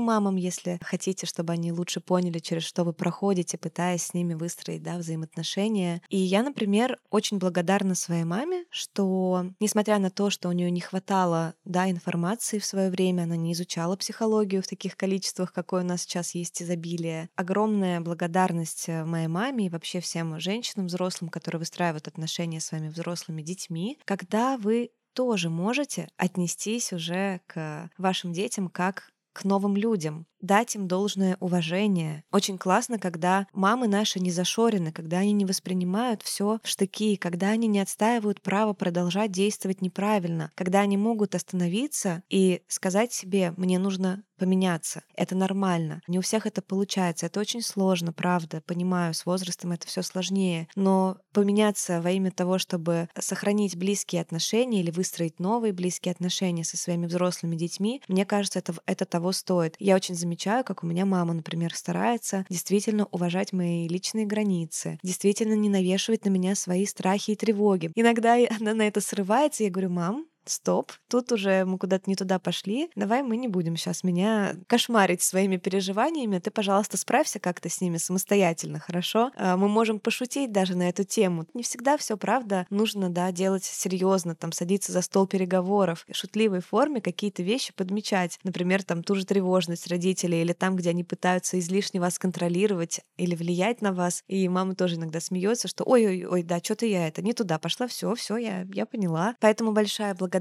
мамам, если хотите, чтобы они лучше поняли, через что вы проходите, пытаясь с ними выстроить да, взаимоотношения. И я, например, очень благодарна своей маме, что, несмотря на то, что у нее не хватало да, информации в свое время, она не изучала психологию в таких количествах, какой у нас сейчас есть изобилие. Огромная благодарность э, моей маме и вообще всем женщинам взрослым, которые выстраивают отношения с вами взрослыми детьми, когда вы тоже можете отнестись уже к вашим детям как к новым людям, дать им должное уважение. Очень классно, когда мамы наши не зашорены, когда они не воспринимают все в штыки, когда они не отстаивают право продолжать действовать неправильно, когда они могут остановиться и сказать себе, мне нужно поменяться. Это нормально. Не у всех это получается. Это очень сложно, правда. Понимаю, с возрастом это все сложнее. Но поменяться во имя того, чтобы сохранить близкие отношения или выстроить новые близкие отношения со своими взрослыми детьми, мне кажется, это, это того стоит. Я очень замечаю, как у меня мама, например, старается действительно уважать мои личные границы, действительно не навешивать на меня свои страхи и тревоги. Иногда (laughs) она на это срывается, и я говорю, мам, стоп, тут уже мы куда-то не туда пошли, давай мы не будем сейчас меня кошмарить своими переживаниями, ты, пожалуйста, справься как-то с ними самостоятельно, хорошо? А, Мы можем пошутить даже на эту тему. Не всегда все, правда, нужно, да, делать серьезно, там, садиться за стол переговоров, в шутливой форме какие-то вещи подмечать, например, там, ту же тревожность родителей или там, где они пытаются излишне вас контролировать или влиять на вас, и мама тоже иногда смеется, что ой-ой-ой, да, что-то я это не туда пошла, все, все, я, я поняла. Поэтому большая благодарность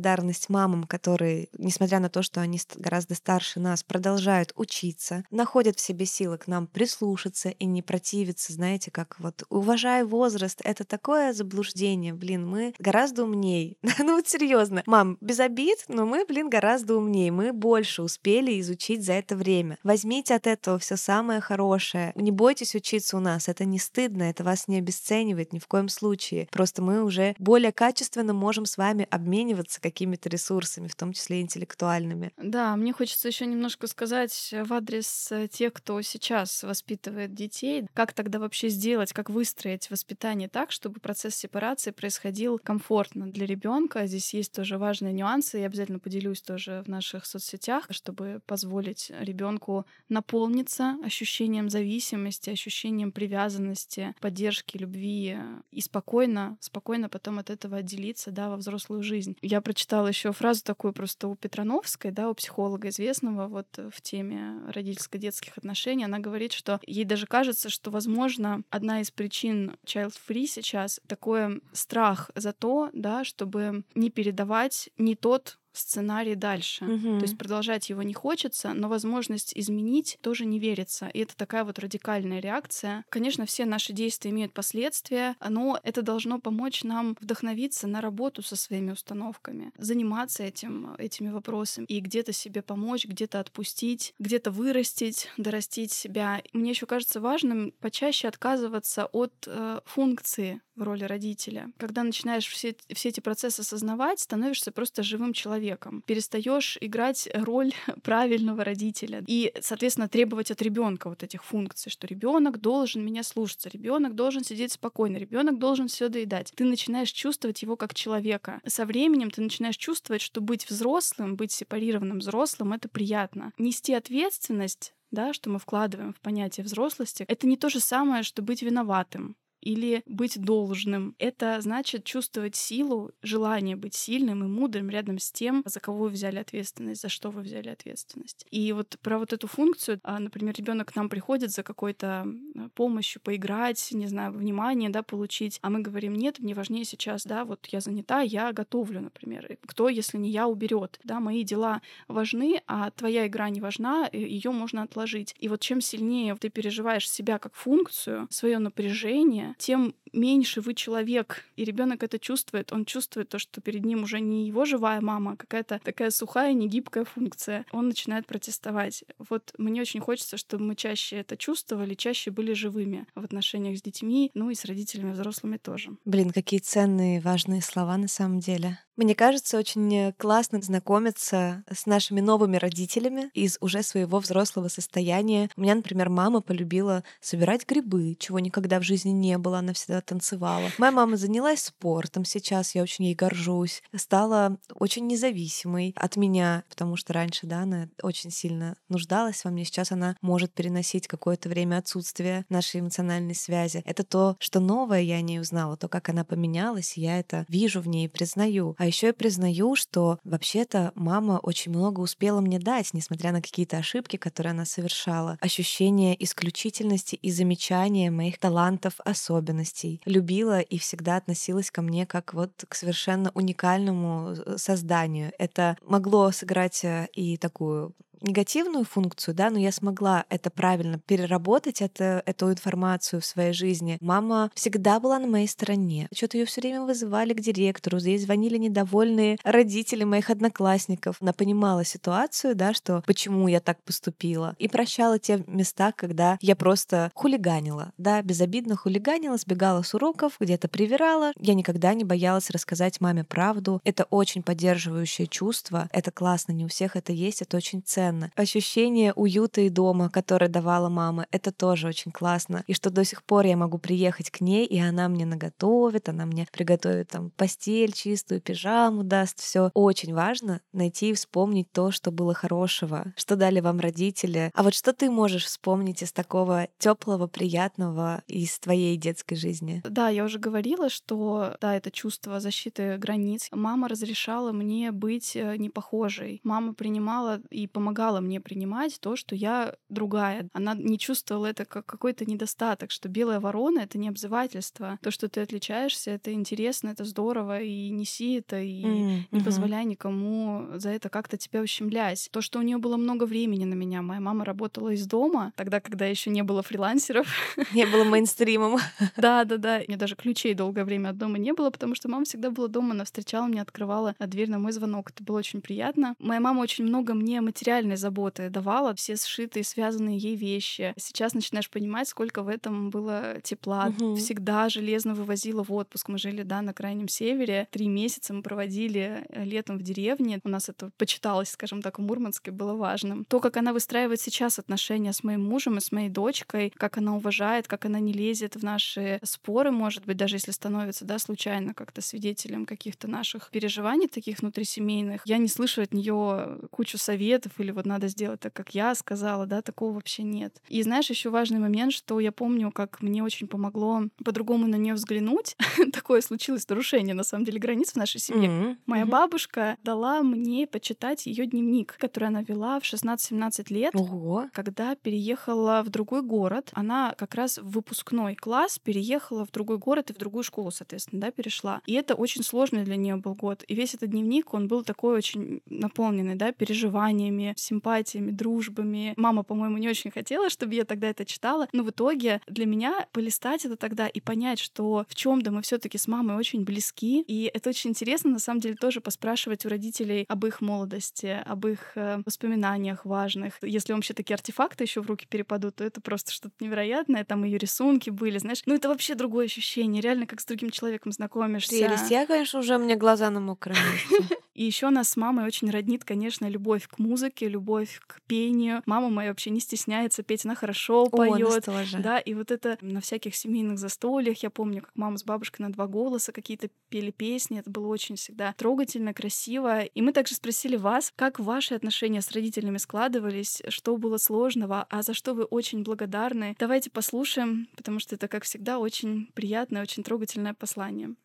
мамам, которые, несмотря на то, что они гораздо старше нас, продолжают учиться, находят в себе силы к нам прислушаться и не противиться, знаете, как вот уважая возраст, это такое заблуждение, блин, мы гораздо умней. (laughs) ну вот серьезно, мам, без обид, но мы, блин, гораздо умнее, мы больше успели изучить за это время. Возьмите от этого все самое хорошее. Не бойтесь учиться у нас, это не стыдно, это вас не обесценивает ни в коем случае. Просто мы уже более качественно можем с вами обмениваться какими-то ресурсами, в том числе интеллектуальными. Да, мне хочется еще немножко сказать в адрес э, тех, кто сейчас воспитывает детей. Как тогда вообще сделать, как выстроить воспитание так, чтобы процесс сепарации происходил комфортно для ребенка. Здесь есть тоже важные нюансы. Я обязательно поделюсь тоже в наших соцсетях, чтобы позволить ребенку наполниться ощущением зависимости, ощущением привязанности, поддержки, любви и спокойно, спокойно потом от этого отделиться, да, во взрослую жизнь. Я прочитала еще фразу такую просто у Петрановской, да, у психолога известного вот э, в теме родительско-детских отношений. Она говорит, что ей даже кажется, что, возможно, одна из причин child-free сейчас такой страх за то, да, чтобы не передавать не тот сценарий дальше. Мгм. То есть продолжать его не хочется, но возможность изменить тоже не верится. И это такая вот радикальная реакция. Конечно, все наши действия имеют последствия, но это должно помочь нам вдохновиться на работу со своими установками, заниматься этим, этими вопросами и где-то себе помочь, где-то отпустить, где-то вырастить, дорастить себя. Мне еще кажется важным почаще отказываться от э, функции в роли родителя. Когда начинаешь все, все эти процессы осознавать, становишься просто живым человеком. Перестаешь играть роль (laughs) правильного родителя. И, соответственно, требовать от ребенка вот этих функций, что ребенок должен меня слушаться, ребенок должен сидеть спокойно, ребенок должен все доедать. Ты начинаешь чувствовать его как человека. Со временем ты начинаешь чувствовать, что быть взрослым, быть сепарированным взрослым — это приятно. Нести ответственность да, что мы вкладываем в понятие взрослости, это не то же самое, что быть виноватым или быть должным. Это значит чувствовать силу, желание быть сильным и мудрым рядом с тем, за кого вы взяли ответственность, за что вы взяли ответственность. И вот про вот эту функцию, а, например, ребенок к нам приходит за какой-то помощью поиграть, не знаю, внимание, да, получить, а мы говорим, нет, мне важнее сейчас, да, вот я занята, я готовлю, например. Кто, если не я, уберет, да, мои дела важны, а твоя игра не важна, ее можно отложить. И вот чем сильнее ты переживаешь себя как функцию, свое напряжение, тем меньше вы человек. И ребенок это чувствует. Он чувствует то, что перед ним уже не его живая мама, а какая-то такая сухая, негибкая функция. Он начинает протестовать. Вот мне очень хочется, чтобы мы чаще это чувствовали, чаще были живыми в отношениях с детьми, ну и с родителями взрослыми тоже. Блин, какие ценные, важные слова на самом деле. Мне кажется, очень классно знакомиться с нашими новыми родителями из уже своего взрослого состояния. У меня, например, мама полюбила собирать грибы, чего никогда в жизни не было, она всегда танцевала. Моя мама занялась спортом сейчас, я очень ей горжусь. Стала очень независимой от меня, потому что раньше, да, она очень сильно нуждалась во мне. Сейчас она может переносить какое-то время отсутствия нашей эмоциональной связи. Это то, что новое я не узнала, то, как она поменялась, я это вижу в ней и признаю. А еще я признаю, что вообще-то мама очень много успела мне дать, несмотря на какие-то ошибки, которые она совершала. Ощущение исключительности и замечания моих талантов, особенностей. Любила и всегда относилась ко мне как вот к совершенно уникальному э, созданию. Это могло сыграть э, и такую негативную функцию, да, но я смогла это правильно переработать, это, эту информацию в своей жизни. Мама всегда была на моей стороне. Что-то ее все время вызывали к директору, здесь звонили недовольные родители моих одноклассников. Она понимала ситуацию, да, что почему я так поступила, и прощала те места, когда я просто хулиганила, да, безобидно хулиганила, сбегала с уроков, где-то привирала. Я никогда не боялась рассказать маме правду. Это очень поддерживающее чувство. Это классно, не у всех это есть, это очень ценно ценно. Ощущение уюта и дома, которое давала мама, это тоже очень классно. И что до сих пор я могу приехать к ней, и она мне наготовит, она мне приготовит там постель чистую, пижаму даст. Все очень важно найти и вспомнить то, что было хорошего, что дали вам родители. А вот что ты можешь вспомнить из такого теплого, приятного из твоей детской жизни? Да, я уже говорила, что да, это чувство защиты границ. Мама разрешала мне быть э, непохожей. Мама принимала и помогала помогала мне принимать то, что я другая. Она не чувствовала это как какой-то недостаток, что белая ворона — это не обзывательство. То, что ты отличаешься, это интересно, это здорово, и неси это, и mm-hmm. не позволяй никому за это как-то тебя ущемлять. То, что у нее было много времени на меня. Моя мама работала из дома, тогда, когда еще не было фрилансеров. (laughs) Не было мейнстримом. Да, да, да. У меня даже ключей долгое время от дома не было, потому что мама всегда была дома, она встречала меня, открывала дверь на мой звонок. Это было очень приятно. Моя мама очень много мне материально материальной заботы давала, все сшитые, связанные ей вещи. Сейчас начинаешь понимать, сколько в этом было тепла. Угу. Всегда железно вывозила в отпуск. Мы жили, да, на крайнем севере. Три месяца мы проводили э, летом в деревне. У нас это почиталось, скажем так, в Мурманске было важным. То, как она выстраивает сейчас отношения с моим мужем и с моей дочкой, как она уважает, как она не лезет в наши споры, может быть, даже если становится, да, случайно как-то свидетелем каких-то наших переживаний таких внутрисемейных. Я не слышу от нее кучу советов или вот надо сделать так, как я сказала, да, такого вообще нет. И знаешь, еще важный момент, что я помню, как мне очень помогло по-другому на нее взглянуть. (laughs) Такое случилось нарушение, на самом деле, границ в нашей семье. Mm-hmm. Моя mm-hmm. бабушка дала мне почитать ее дневник, который она вела в 16-17 лет, Ого. когда переехала в другой город. Она как раз в выпускной класс переехала в другой город и в другую школу, соответственно, да, перешла. И это очень сложный для нее был год. И весь этот дневник, он был такой очень наполненный, да, переживаниями, симпатиями, дружбами. Мама, по-моему, не очень хотела, чтобы я тогда это читала, но в итоге для меня полистать это тогда и понять, что в чем-то мы все-таки с мамой очень близки, и это очень интересно, на самом деле, тоже поспрашивать у родителей об их молодости, об их э, воспоминаниях важных. Если вам вообще такие артефакты еще в руки перепадут, то это просто что-то невероятное. Там ее рисунки были, знаешь. Ну, это вообще другое ощущение. Реально, как с другим человеком знакомишься. Прелесть. Я, конечно, уже у меня глаза на месте. (laughs) И еще нас с мамой очень роднит, конечно, любовь к музыке, любовь к пению. Мама моя вообще не стесняется петь, она хорошо поет. Да, и вот это на всяких семейных застольях. Я помню, как мама с бабушкой на два голоса какие-то пели песни. Это было очень всегда трогательно, красиво. И мы также спросили вас, как ваши отношения с родителями складывались, что было сложного, а за что вы очень благодарны. Давайте послушаем, потому что это, как всегда, очень приятное, очень трогательное послание.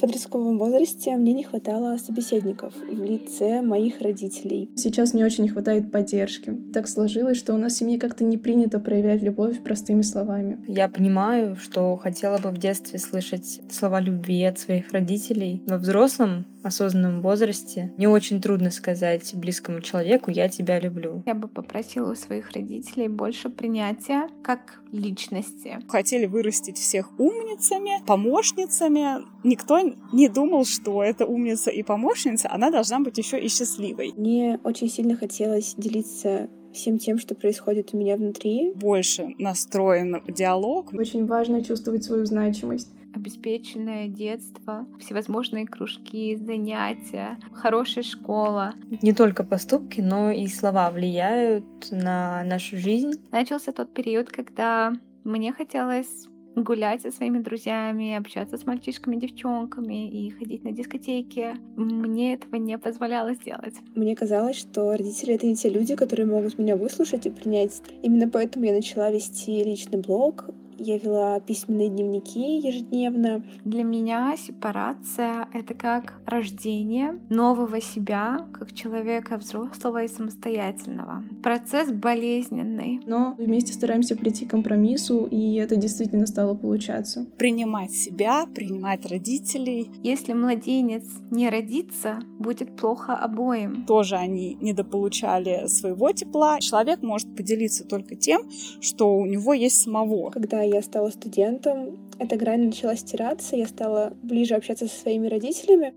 В подростковом возрасте мне не хватало собеседников в лице моих родителей. Сейчас мне очень не хватает поддержки. Так сложилось, что у нас в семье как-то не принято проявлять любовь простыми словами. Я понимаю, что хотела бы в детстве слышать слова любви от своих родителей. Во взрослом осознанном возрасте не очень трудно сказать близкому человеку «я тебя люблю». Я бы попросила у своих родителей больше принятия как личности. Хотели вырастить всех умницами, помощницами. Никто не думал, что эта умница и помощница, она должна быть еще и счастливой. Мне очень сильно хотелось делиться всем тем, что происходит у меня внутри. Больше настроен диалог. Очень важно чувствовать свою значимость обеспеченное детство, всевозможные кружки, занятия, хорошая школа. Не только поступки, но и слова влияют на нашу жизнь. Начался тот период, когда мне хотелось гулять со своими друзьями, общаться с мальчишками, девчонками и ходить на дискотеки. Мне этого не позволяло сделать. Мне казалось, что родители — это не те люди, которые могут меня выслушать и принять. Именно поэтому я начала вести личный блог, я вела письменные дневники ежедневно. Для меня сепарация — это как рождение нового себя, как человека взрослого и самостоятельного. Процесс болезненный. Но вместе стараемся прийти к компромиссу, и это действительно стало получаться. Принимать себя, принимать родителей. Если младенец не родится, будет плохо обоим. Тоже они недополучали своего тепла. Человек может поделиться только тем, что у него есть самого. Когда я стала студентом, эта грань начала стираться, я стала ближе общаться со своими родителями.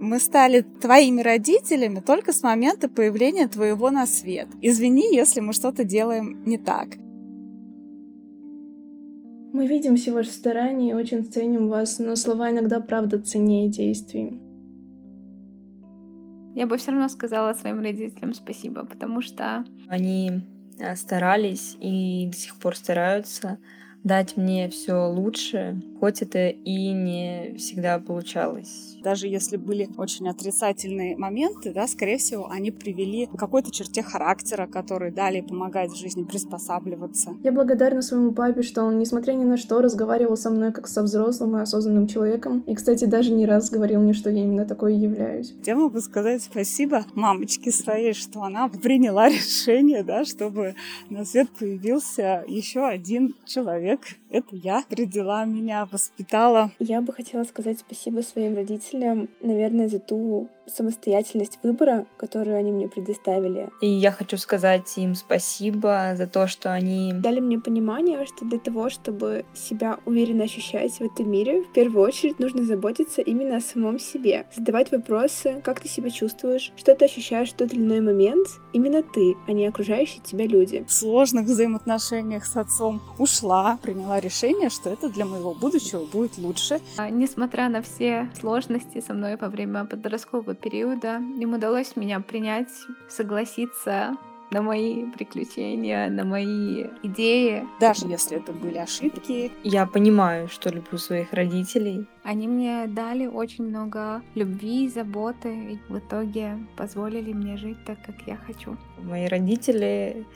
Мы стали твоими родителями только с момента появления твоего на свет. Извини, если мы что-то делаем не так. Мы видим все ваши старания и очень ценим вас, но слова иногда правда ценнее действий. Я бы все равно сказала своим родителям спасибо, потому что они старались и до сих пор стараются дать мне все лучше, хоть это и не всегда получалось. Даже если были очень отрицательные моменты, да, скорее всего, они привели к какой-то черте характера, который далее помогает в жизни приспосабливаться. Я благодарна своему папе, что он, несмотря ни на что, разговаривал со мной как со взрослым и осознанным человеком. И, кстати, даже не раз говорил мне, что я именно такой и являюсь. Я могу сказать спасибо мамочке своей, что она приняла (laughs) решение, да, чтобы на свет появился еще один человек. Это я. Родила меня, воспитала. Я бы хотела сказать спасибо своим родителям, наверное, за ту самостоятельность выбора, которую они мне предоставили. И я хочу сказать им спасибо за то, что они дали мне понимание, что для того, чтобы себя уверенно ощущать в этом мире, в первую очередь нужно заботиться именно о самом себе. Задавать вопросы, как ты себя чувствуешь, что ты ощущаешь в тот или иной момент, именно ты, а не окружающие тебя люди. В сложных взаимоотношениях с отцом ушла, приняла решение, что это для моего будущего будет лучше. А, несмотря на все сложности со мной во время подросткового периода им удалось меня принять, согласиться на мои приключения, на мои идеи. Даже если это были ошибки. Я понимаю, что люблю своих родителей. Они мне дали очень много любви, заботы и в итоге позволили мне жить так, как я хочу. Мои родители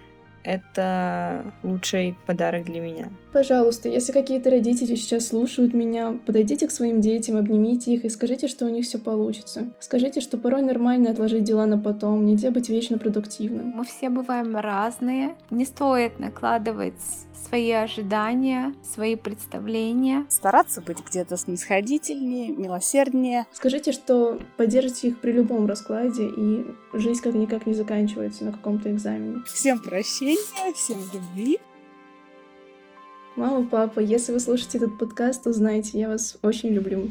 это лучший подарок для меня. Пожалуйста, если какие-то родители сейчас слушают меня, подойдите к своим детям, обнимите их и скажите, что у них все получится. Скажите, что порой нормально отложить дела на потом, нельзя быть вечно продуктивным. Мы все бываем разные. Не стоит накладывать свои ожидания, свои представления. Стараться быть где-то снисходительнее, милосерднее. Скажите, что поддержите их при любом раскладе, и жизнь как-никак не заканчивается на каком-то экзамене. Всем прощения, всем любви. Мама, папа, если вы слушаете этот подкаст, то знайте, я вас очень люблю.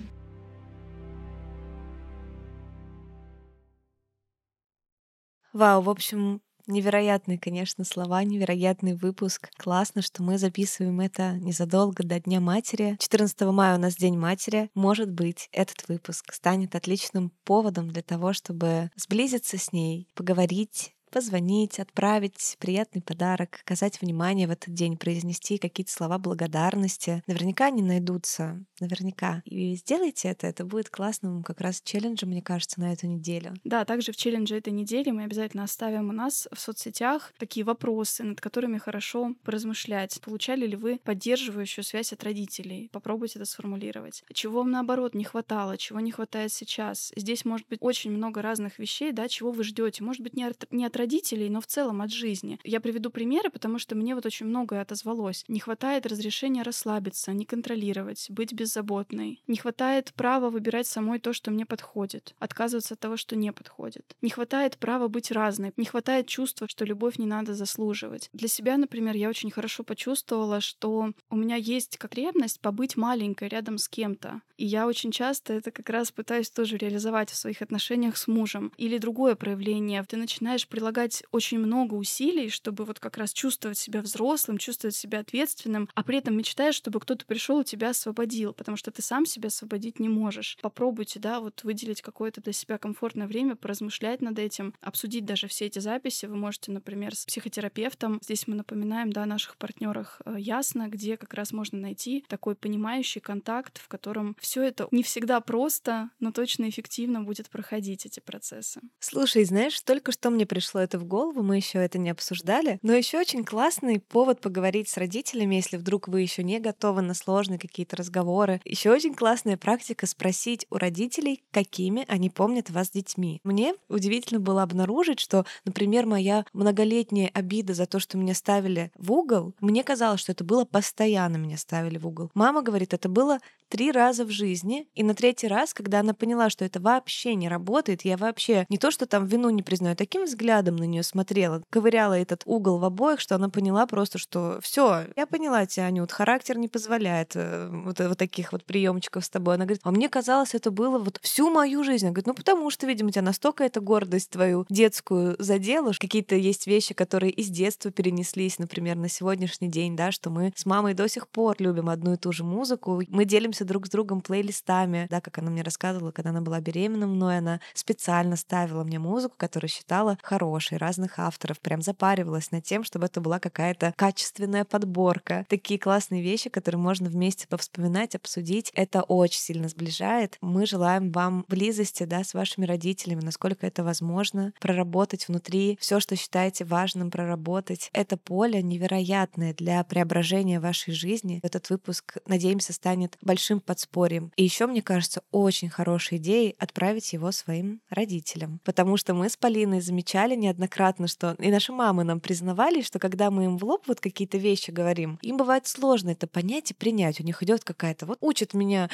Вау, в общем, Невероятные, конечно, слова, невероятный выпуск. Классно, что мы записываем это незадолго до Дня матери. 14 мая у нас День матери. Может быть, этот выпуск станет отличным поводом для того, чтобы сблизиться с ней, поговорить позвонить, отправить приятный подарок, оказать внимание в этот день, произнести какие-то слова благодарности. Наверняка они найдутся, наверняка. И сделайте это, это будет классным как раз челленджем, мне кажется, на эту неделю. Да, также в челлендже этой недели мы обязательно оставим у нас в соцсетях такие вопросы, над которыми хорошо поразмышлять. Получали ли вы поддерживающую связь от родителей? Попробуйте это сформулировать. Чего вам, наоборот, не хватало, чего не хватает сейчас? Здесь может быть очень много разных вещей, да, чего вы ждете. Может быть, не от, не от родителей, но в целом от жизни. Я приведу примеры, потому что мне вот очень многое отозвалось. Не хватает разрешения расслабиться, не контролировать, быть беззаботной. Не хватает права выбирать самой то, что мне подходит, отказываться от того, что не подходит. Не хватает права быть разной. Не хватает чувства, что любовь не надо заслуживать. Для себя, например, я очень хорошо почувствовала, что у меня есть как ревность побыть маленькой рядом с кем-то. И я очень часто это как раз пытаюсь тоже реализовать в своих отношениях с мужем. Или другое проявление. Ты начинаешь прилагать очень много усилий, чтобы вот как раз чувствовать себя взрослым, чувствовать себя ответственным, а при этом мечтаешь, чтобы кто-то пришел и тебя освободил, потому что ты сам себя освободить не можешь. Попробуйте, да, вот выделить какое-то для себя комфортное время, поразмышлять над этим, обсудить даже все эти записи. Вы можете, например, с психотерапевтом. Здесь мы напоминаем, да, наших партнерах э, ясно, где как раз можно найти такой понимающий контакт, в котором все это не всегда просто, но точно эффективно будет проходить эти процессы. Слушай, знаешь, только что мне пришло это в голову, мы еще это не обсуждали, но еще очень классный повод поговорить с родителями, если вдруг вы еще не готовы на сложные какие-то разговоры. Еще очень классная практика спросить у родителей, какими они помнят вас детьми. Мне удивительно было обнаружить, что, например, моя многолетняя обида за то, что меня ставили в угол, мне казалось, что это было постоянно меня ставили в угол. Мама говорит, это было три раза в жизни, и на третий раз, когда она поняла, что это вообще не работает, я вообще не то, что там вину не признаю, таким взглядом на нее смотрела, ковыряла этот угол в обоих, что она поняла просто, что все, я поняла тебя, Анют, характер не позволяет э, вот, вот таких вот приемчиков с тобой. Она говорит, а мне казалось, это было вот всю мою жизнь. Она говорит, ну потому что, видимо, тебя настолько эта гордость твою детскую задела, какие-то есть вещи, которые из детства перенеслись, например, на сегодняшний день, да, что мы с мамой до сих пор любим одну и ту же музыку, мы делимся друг с другом плейлистами, да, как она мне рассказывала, когда она была беременна мной, она специально ставила мне музыку, которую считала хорошей, разных авторов, прям запаривалась над тем, чтобы это была какая-то качественная подборка. Такие классные вещи, которые можно вместе повспоминать, обсудить. Это очень сильно сближает. Мы желаем вам близости, да, с вашими родителями, насколько это возможно, проработать внутри все, что считаете важным проработать. Это поле невероятное для преображения вашей жизни. Этот выпуск, надеемся, станет большим подспорьем. И еще, мне кажется, очень хорошей идеей отправить его своим родителям. Потому что мы с Полиной замечали неоднократно, что и наши мамы нам признавались, что когда мы им в лоб вот какие-то вещи говорим, им бывает сложно это понять и принять. У них идет какая-то, вот учит меня,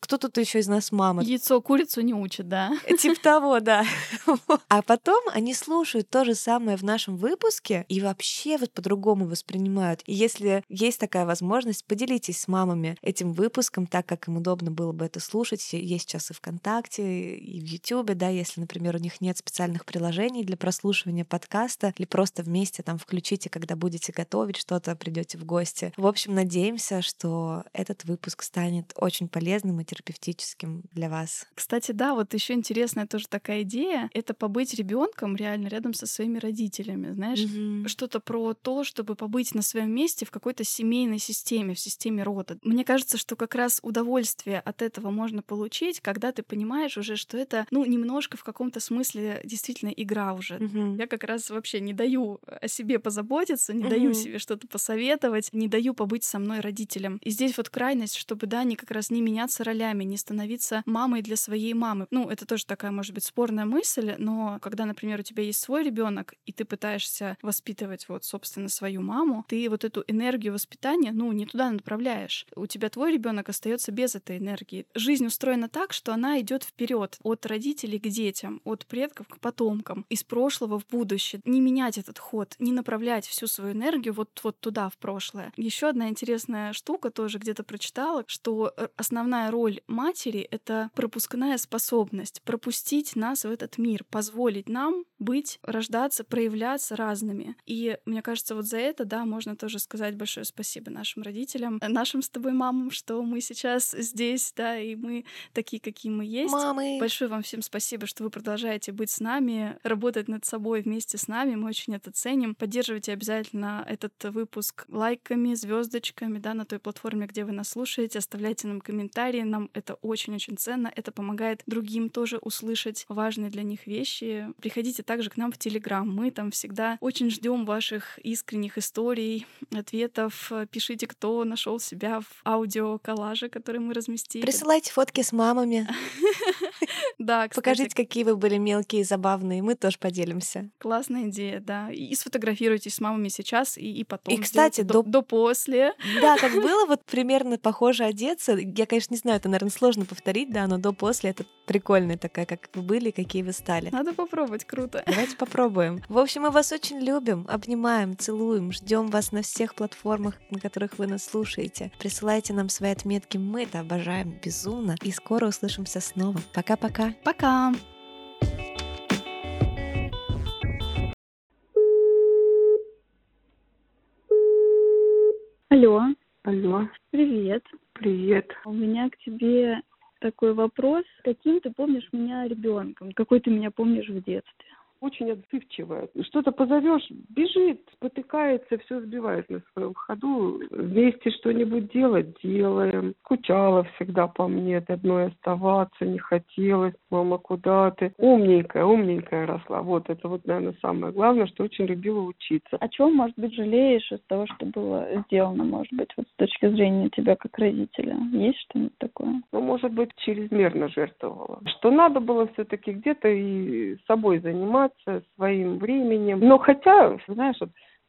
кто тут еще из нас мама. Яйцо курицу не учит, да? Типа (laughs) того, да. А потом они слушают то же самое в нашем выпуске и вообще вот по-другому воспринимают. И если есть такая возможность, поделитесь с мамами этим выпуском, так, как им удобно было бы это слушать. Есть сейчас и ВКонтакте, и в Ютубе, да, если, например, у них нет специальных приложений для прослушивания подкаста, или просто вместе там включите, когда будете готовить что-то, придете в гости. В общем, надеемся, что этот выпуск станет очень полезным и терапевтическим для вас. Кстати, да, вот еще интересная тоже такая идея — это побыть ребенком реально рядом со своими родителями, знаешь, mm-hmm. что-то про то, чтобы побыть на своем месте в какой-то семейной системе, в системе рода. Мне кажется, что как раз удовольствие от этого можно получить, когда ты понимаешь уже, что это, ну, немножко в каком-то смысле действительно игра уже. Mm-hmm. Я как раз вообще не даю о себе позаботиться, не mm-hmm. даю себе что-то посоветовать, не даю побыть со мной родителем. И здесь вот крайность, чтобы, да, не как раз не меняться ролями, не становиться мамой для своей мамы. Ну, это тоже такая, может быть, спорная мысль, но когда, например, у тебя есть свой ребенок, и ты пытаешься воспитывать вот, собственно, свою маму, ты вот эту энергию воспитания, ну, не туда направляешь. У тебя твой ребенок остается без этой энергии. Жизнь устроена так, что она идет вперед от родителей к детям, от предков к потомкам, из прошлого в будущее. Не менять этот ход, не направлять всю свою энергию вот, вот туда, в прошлое. Еще одна интересная штука тоже где-то прочитала, что э, основная роль матери — это пропускная способность, пропустить нас в этот мир, позволить нам быть, рождаться, проявляться разными. И мне кажется, вот за это, да, можно тоже сказать большое спасибо нашим родителям, нашим с тобой мамам, что мы сейчас здесь, да, и мы такие, какие мы есть. Мамы! Большое вам всем спасибо, что вы продолжаете быть с нами, работать над собой вместе с нами, мы очень это ценим. Поддерживайте обязательно этот выпуск лайками, звездочками, да, на той платформе, где вы нас слушаете, оставляйте нам комментарии, нам это очень-очень ценно, это помогает другим тоже услышать важные для них вещи. Приходите также к нам в Телеграм. Мы там всегда очень ждем ваших искренних историй, ответов. Пишите, кто нашел себя в аудио-коллаже, который мы разместили. Присылайте фотки с мамами. (laughs) Да, Покажите, какие вы были мелкие и забавные. Мы тоже поделимся. Классная идея, да. И сфотографируйтесь с мамами сейчас и, и потом. И, кстати, до, до после. Да, как (laughs) было вот примерно похоже одеться. Я, конечно, не знаю, это, наверное, сложно повторить, да, но до после это прикольная такая, как вы были, какие вы стали. Надо попробовать, круто. Давайте (laughs) попробуем. В общем, мы вас очень любим, обнимаем, целуем, ждем вас на всех платформах, на которых вы нас слушаете. Присылайте нам свои отметки, мы это обожаем безумно. И скоро услышимся снова. Пока-пока. Пока. Алло. Алло. Привет. Привет. У меня к тебе такой вопрос. Каким ты помнишь меня ребенком? Какой ты меня помнишь в детстве? Очень отзывчивая. Что-то позовешь, бежит, спотыкается, все сбивает на своем ходу. Вместе что-нибудь делать делаем. Скучала всегда по мне, одной оставаться не хотелось. Мама, куда ты? Умненькая, умненькая росла. Вот это вот, наверное, самое главное, что очень любила учиться. О чем, может быть, жалеешь из того, что было сделано, может быть, вот с точки зрения тебя как родителя? Есть что-нибудь такое? Ну, может быть, чрезмерно жертвовала. Что надо было все-таки где-то и собой заниматься, заниматься своим временем. Но хотя, знаешь,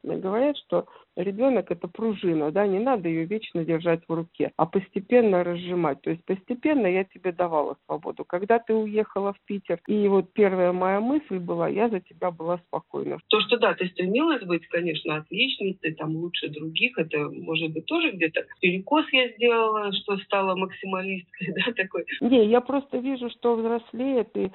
говорят, что ребенок это пружина, да, не надо ее вечно держать в руке, а постепенно разжимать. То есть постепенно я тебе давала свободу. Когда ты уехала в Питер, и вот первая моя мысль была, я за тебя была спокойна. То, что да, ты стремилась быть, конечно, отличницей, там лучше других, это может быть тоже где-то перекос я сделала, что стала максималисткой, (laughs) да, такой. Не, я просто вижу, что взрослеет, и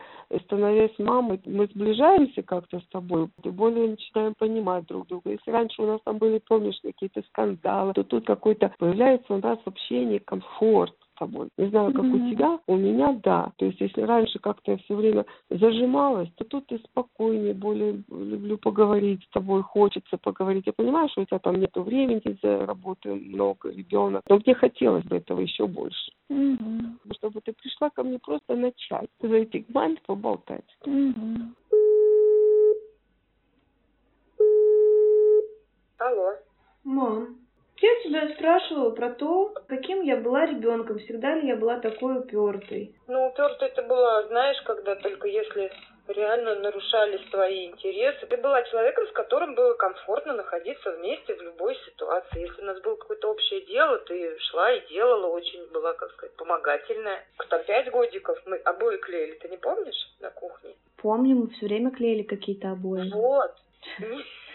становясь мамой, мы сближаемся как-то с тобой, и более начинаем понимать друг друга. Если раньше у нас там были помнишь, какие-то скандалы, то тут какой-то появляется у нас общение, комфорт с тобой. Не знаю, как mm-hmm. у тебя, у меня да. То есть, если раньше как-то я все время зажималась, то тут ты спокойнее, более люблю поговорить с тобой, хочется поговорить. Я понимаю, что у тебя там нету времени за работы много, ребенок, но мне хотелось бы этого еще больше. Mm-hmm. Чтобы ты пришла ко мне просто начать, зайти к маме поболтать. Mm-hmm. Алло. Мам, я тебя спрашивала про то, каким я была ребенком, всегда ли я была такой упертой. Ну, упертой ты была, знаешь, когда только если реально нарушались твои интересы. Ты была человеком, с которым было комфортно находиться вместе в любой ситуации. Если у нас было какое-то общее дело, ты шла и делала, очень была, как сказать, помогательная. Там пять годиков мы обои клеили, ты не помнишь, на кухне? Помню, мы все время клеили какие-то обои. Вот.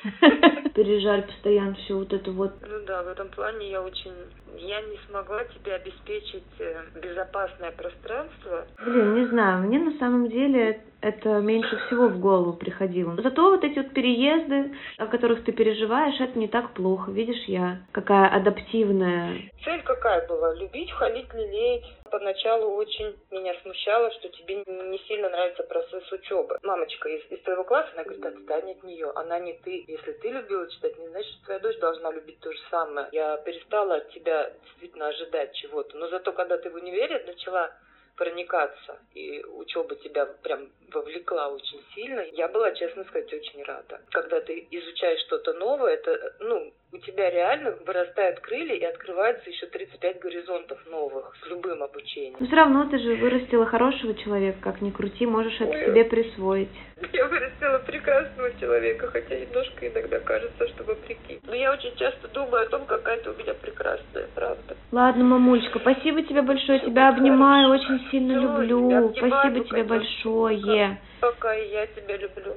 (laughs) Пережаль постоянно все вот это вот. Ну да, в этом плане я очень я не смогла тебе обеспечить э, безопасное пространство. Блин, не знаю, мне на самом деле это меньше всего в голову приходило. Зато вот эти вот переезды, о которых ты переживаешь, это не так плохо. Видишь, я какая адаптивная. Цель какая была? Любить, халить, лелеять. Поначалу очень меня смущало, что тебе не сильно нравится процесс учебы. Мамочка из, из твоего класса, она говорит, отстань от нее, она не ты. Если ты любила читать, не значит, что твоя дочь должна любить то же самое. Я перестала от тебя действительно ожидать чего-то. Но зато, когда ты в универе начала проникаться, и учеба тебя прям вовлекла очень сильно. Я была, честно сказать, очень рада. Когда ты изучаешь что-то новое, это, ну, у тебя реально вырастают крылья и открывается еще 35 горизонтов новых с любым обучением. Но все равно ты же вырастила хорошего человека, как ни крути, можешь это Ой. себе присвоить. Я вырастила прекрасного человека, хотя немножко иногда кажется, что вопреки. Но я очень часто думаю о том, какая ты у меня прекрасная, правда. Ладно, мамулечка, спасибо тебе большое, Все тебя обнимаю, очень сильно Все, люблю. Спасибо тебе большое. Пока я тебя люблю.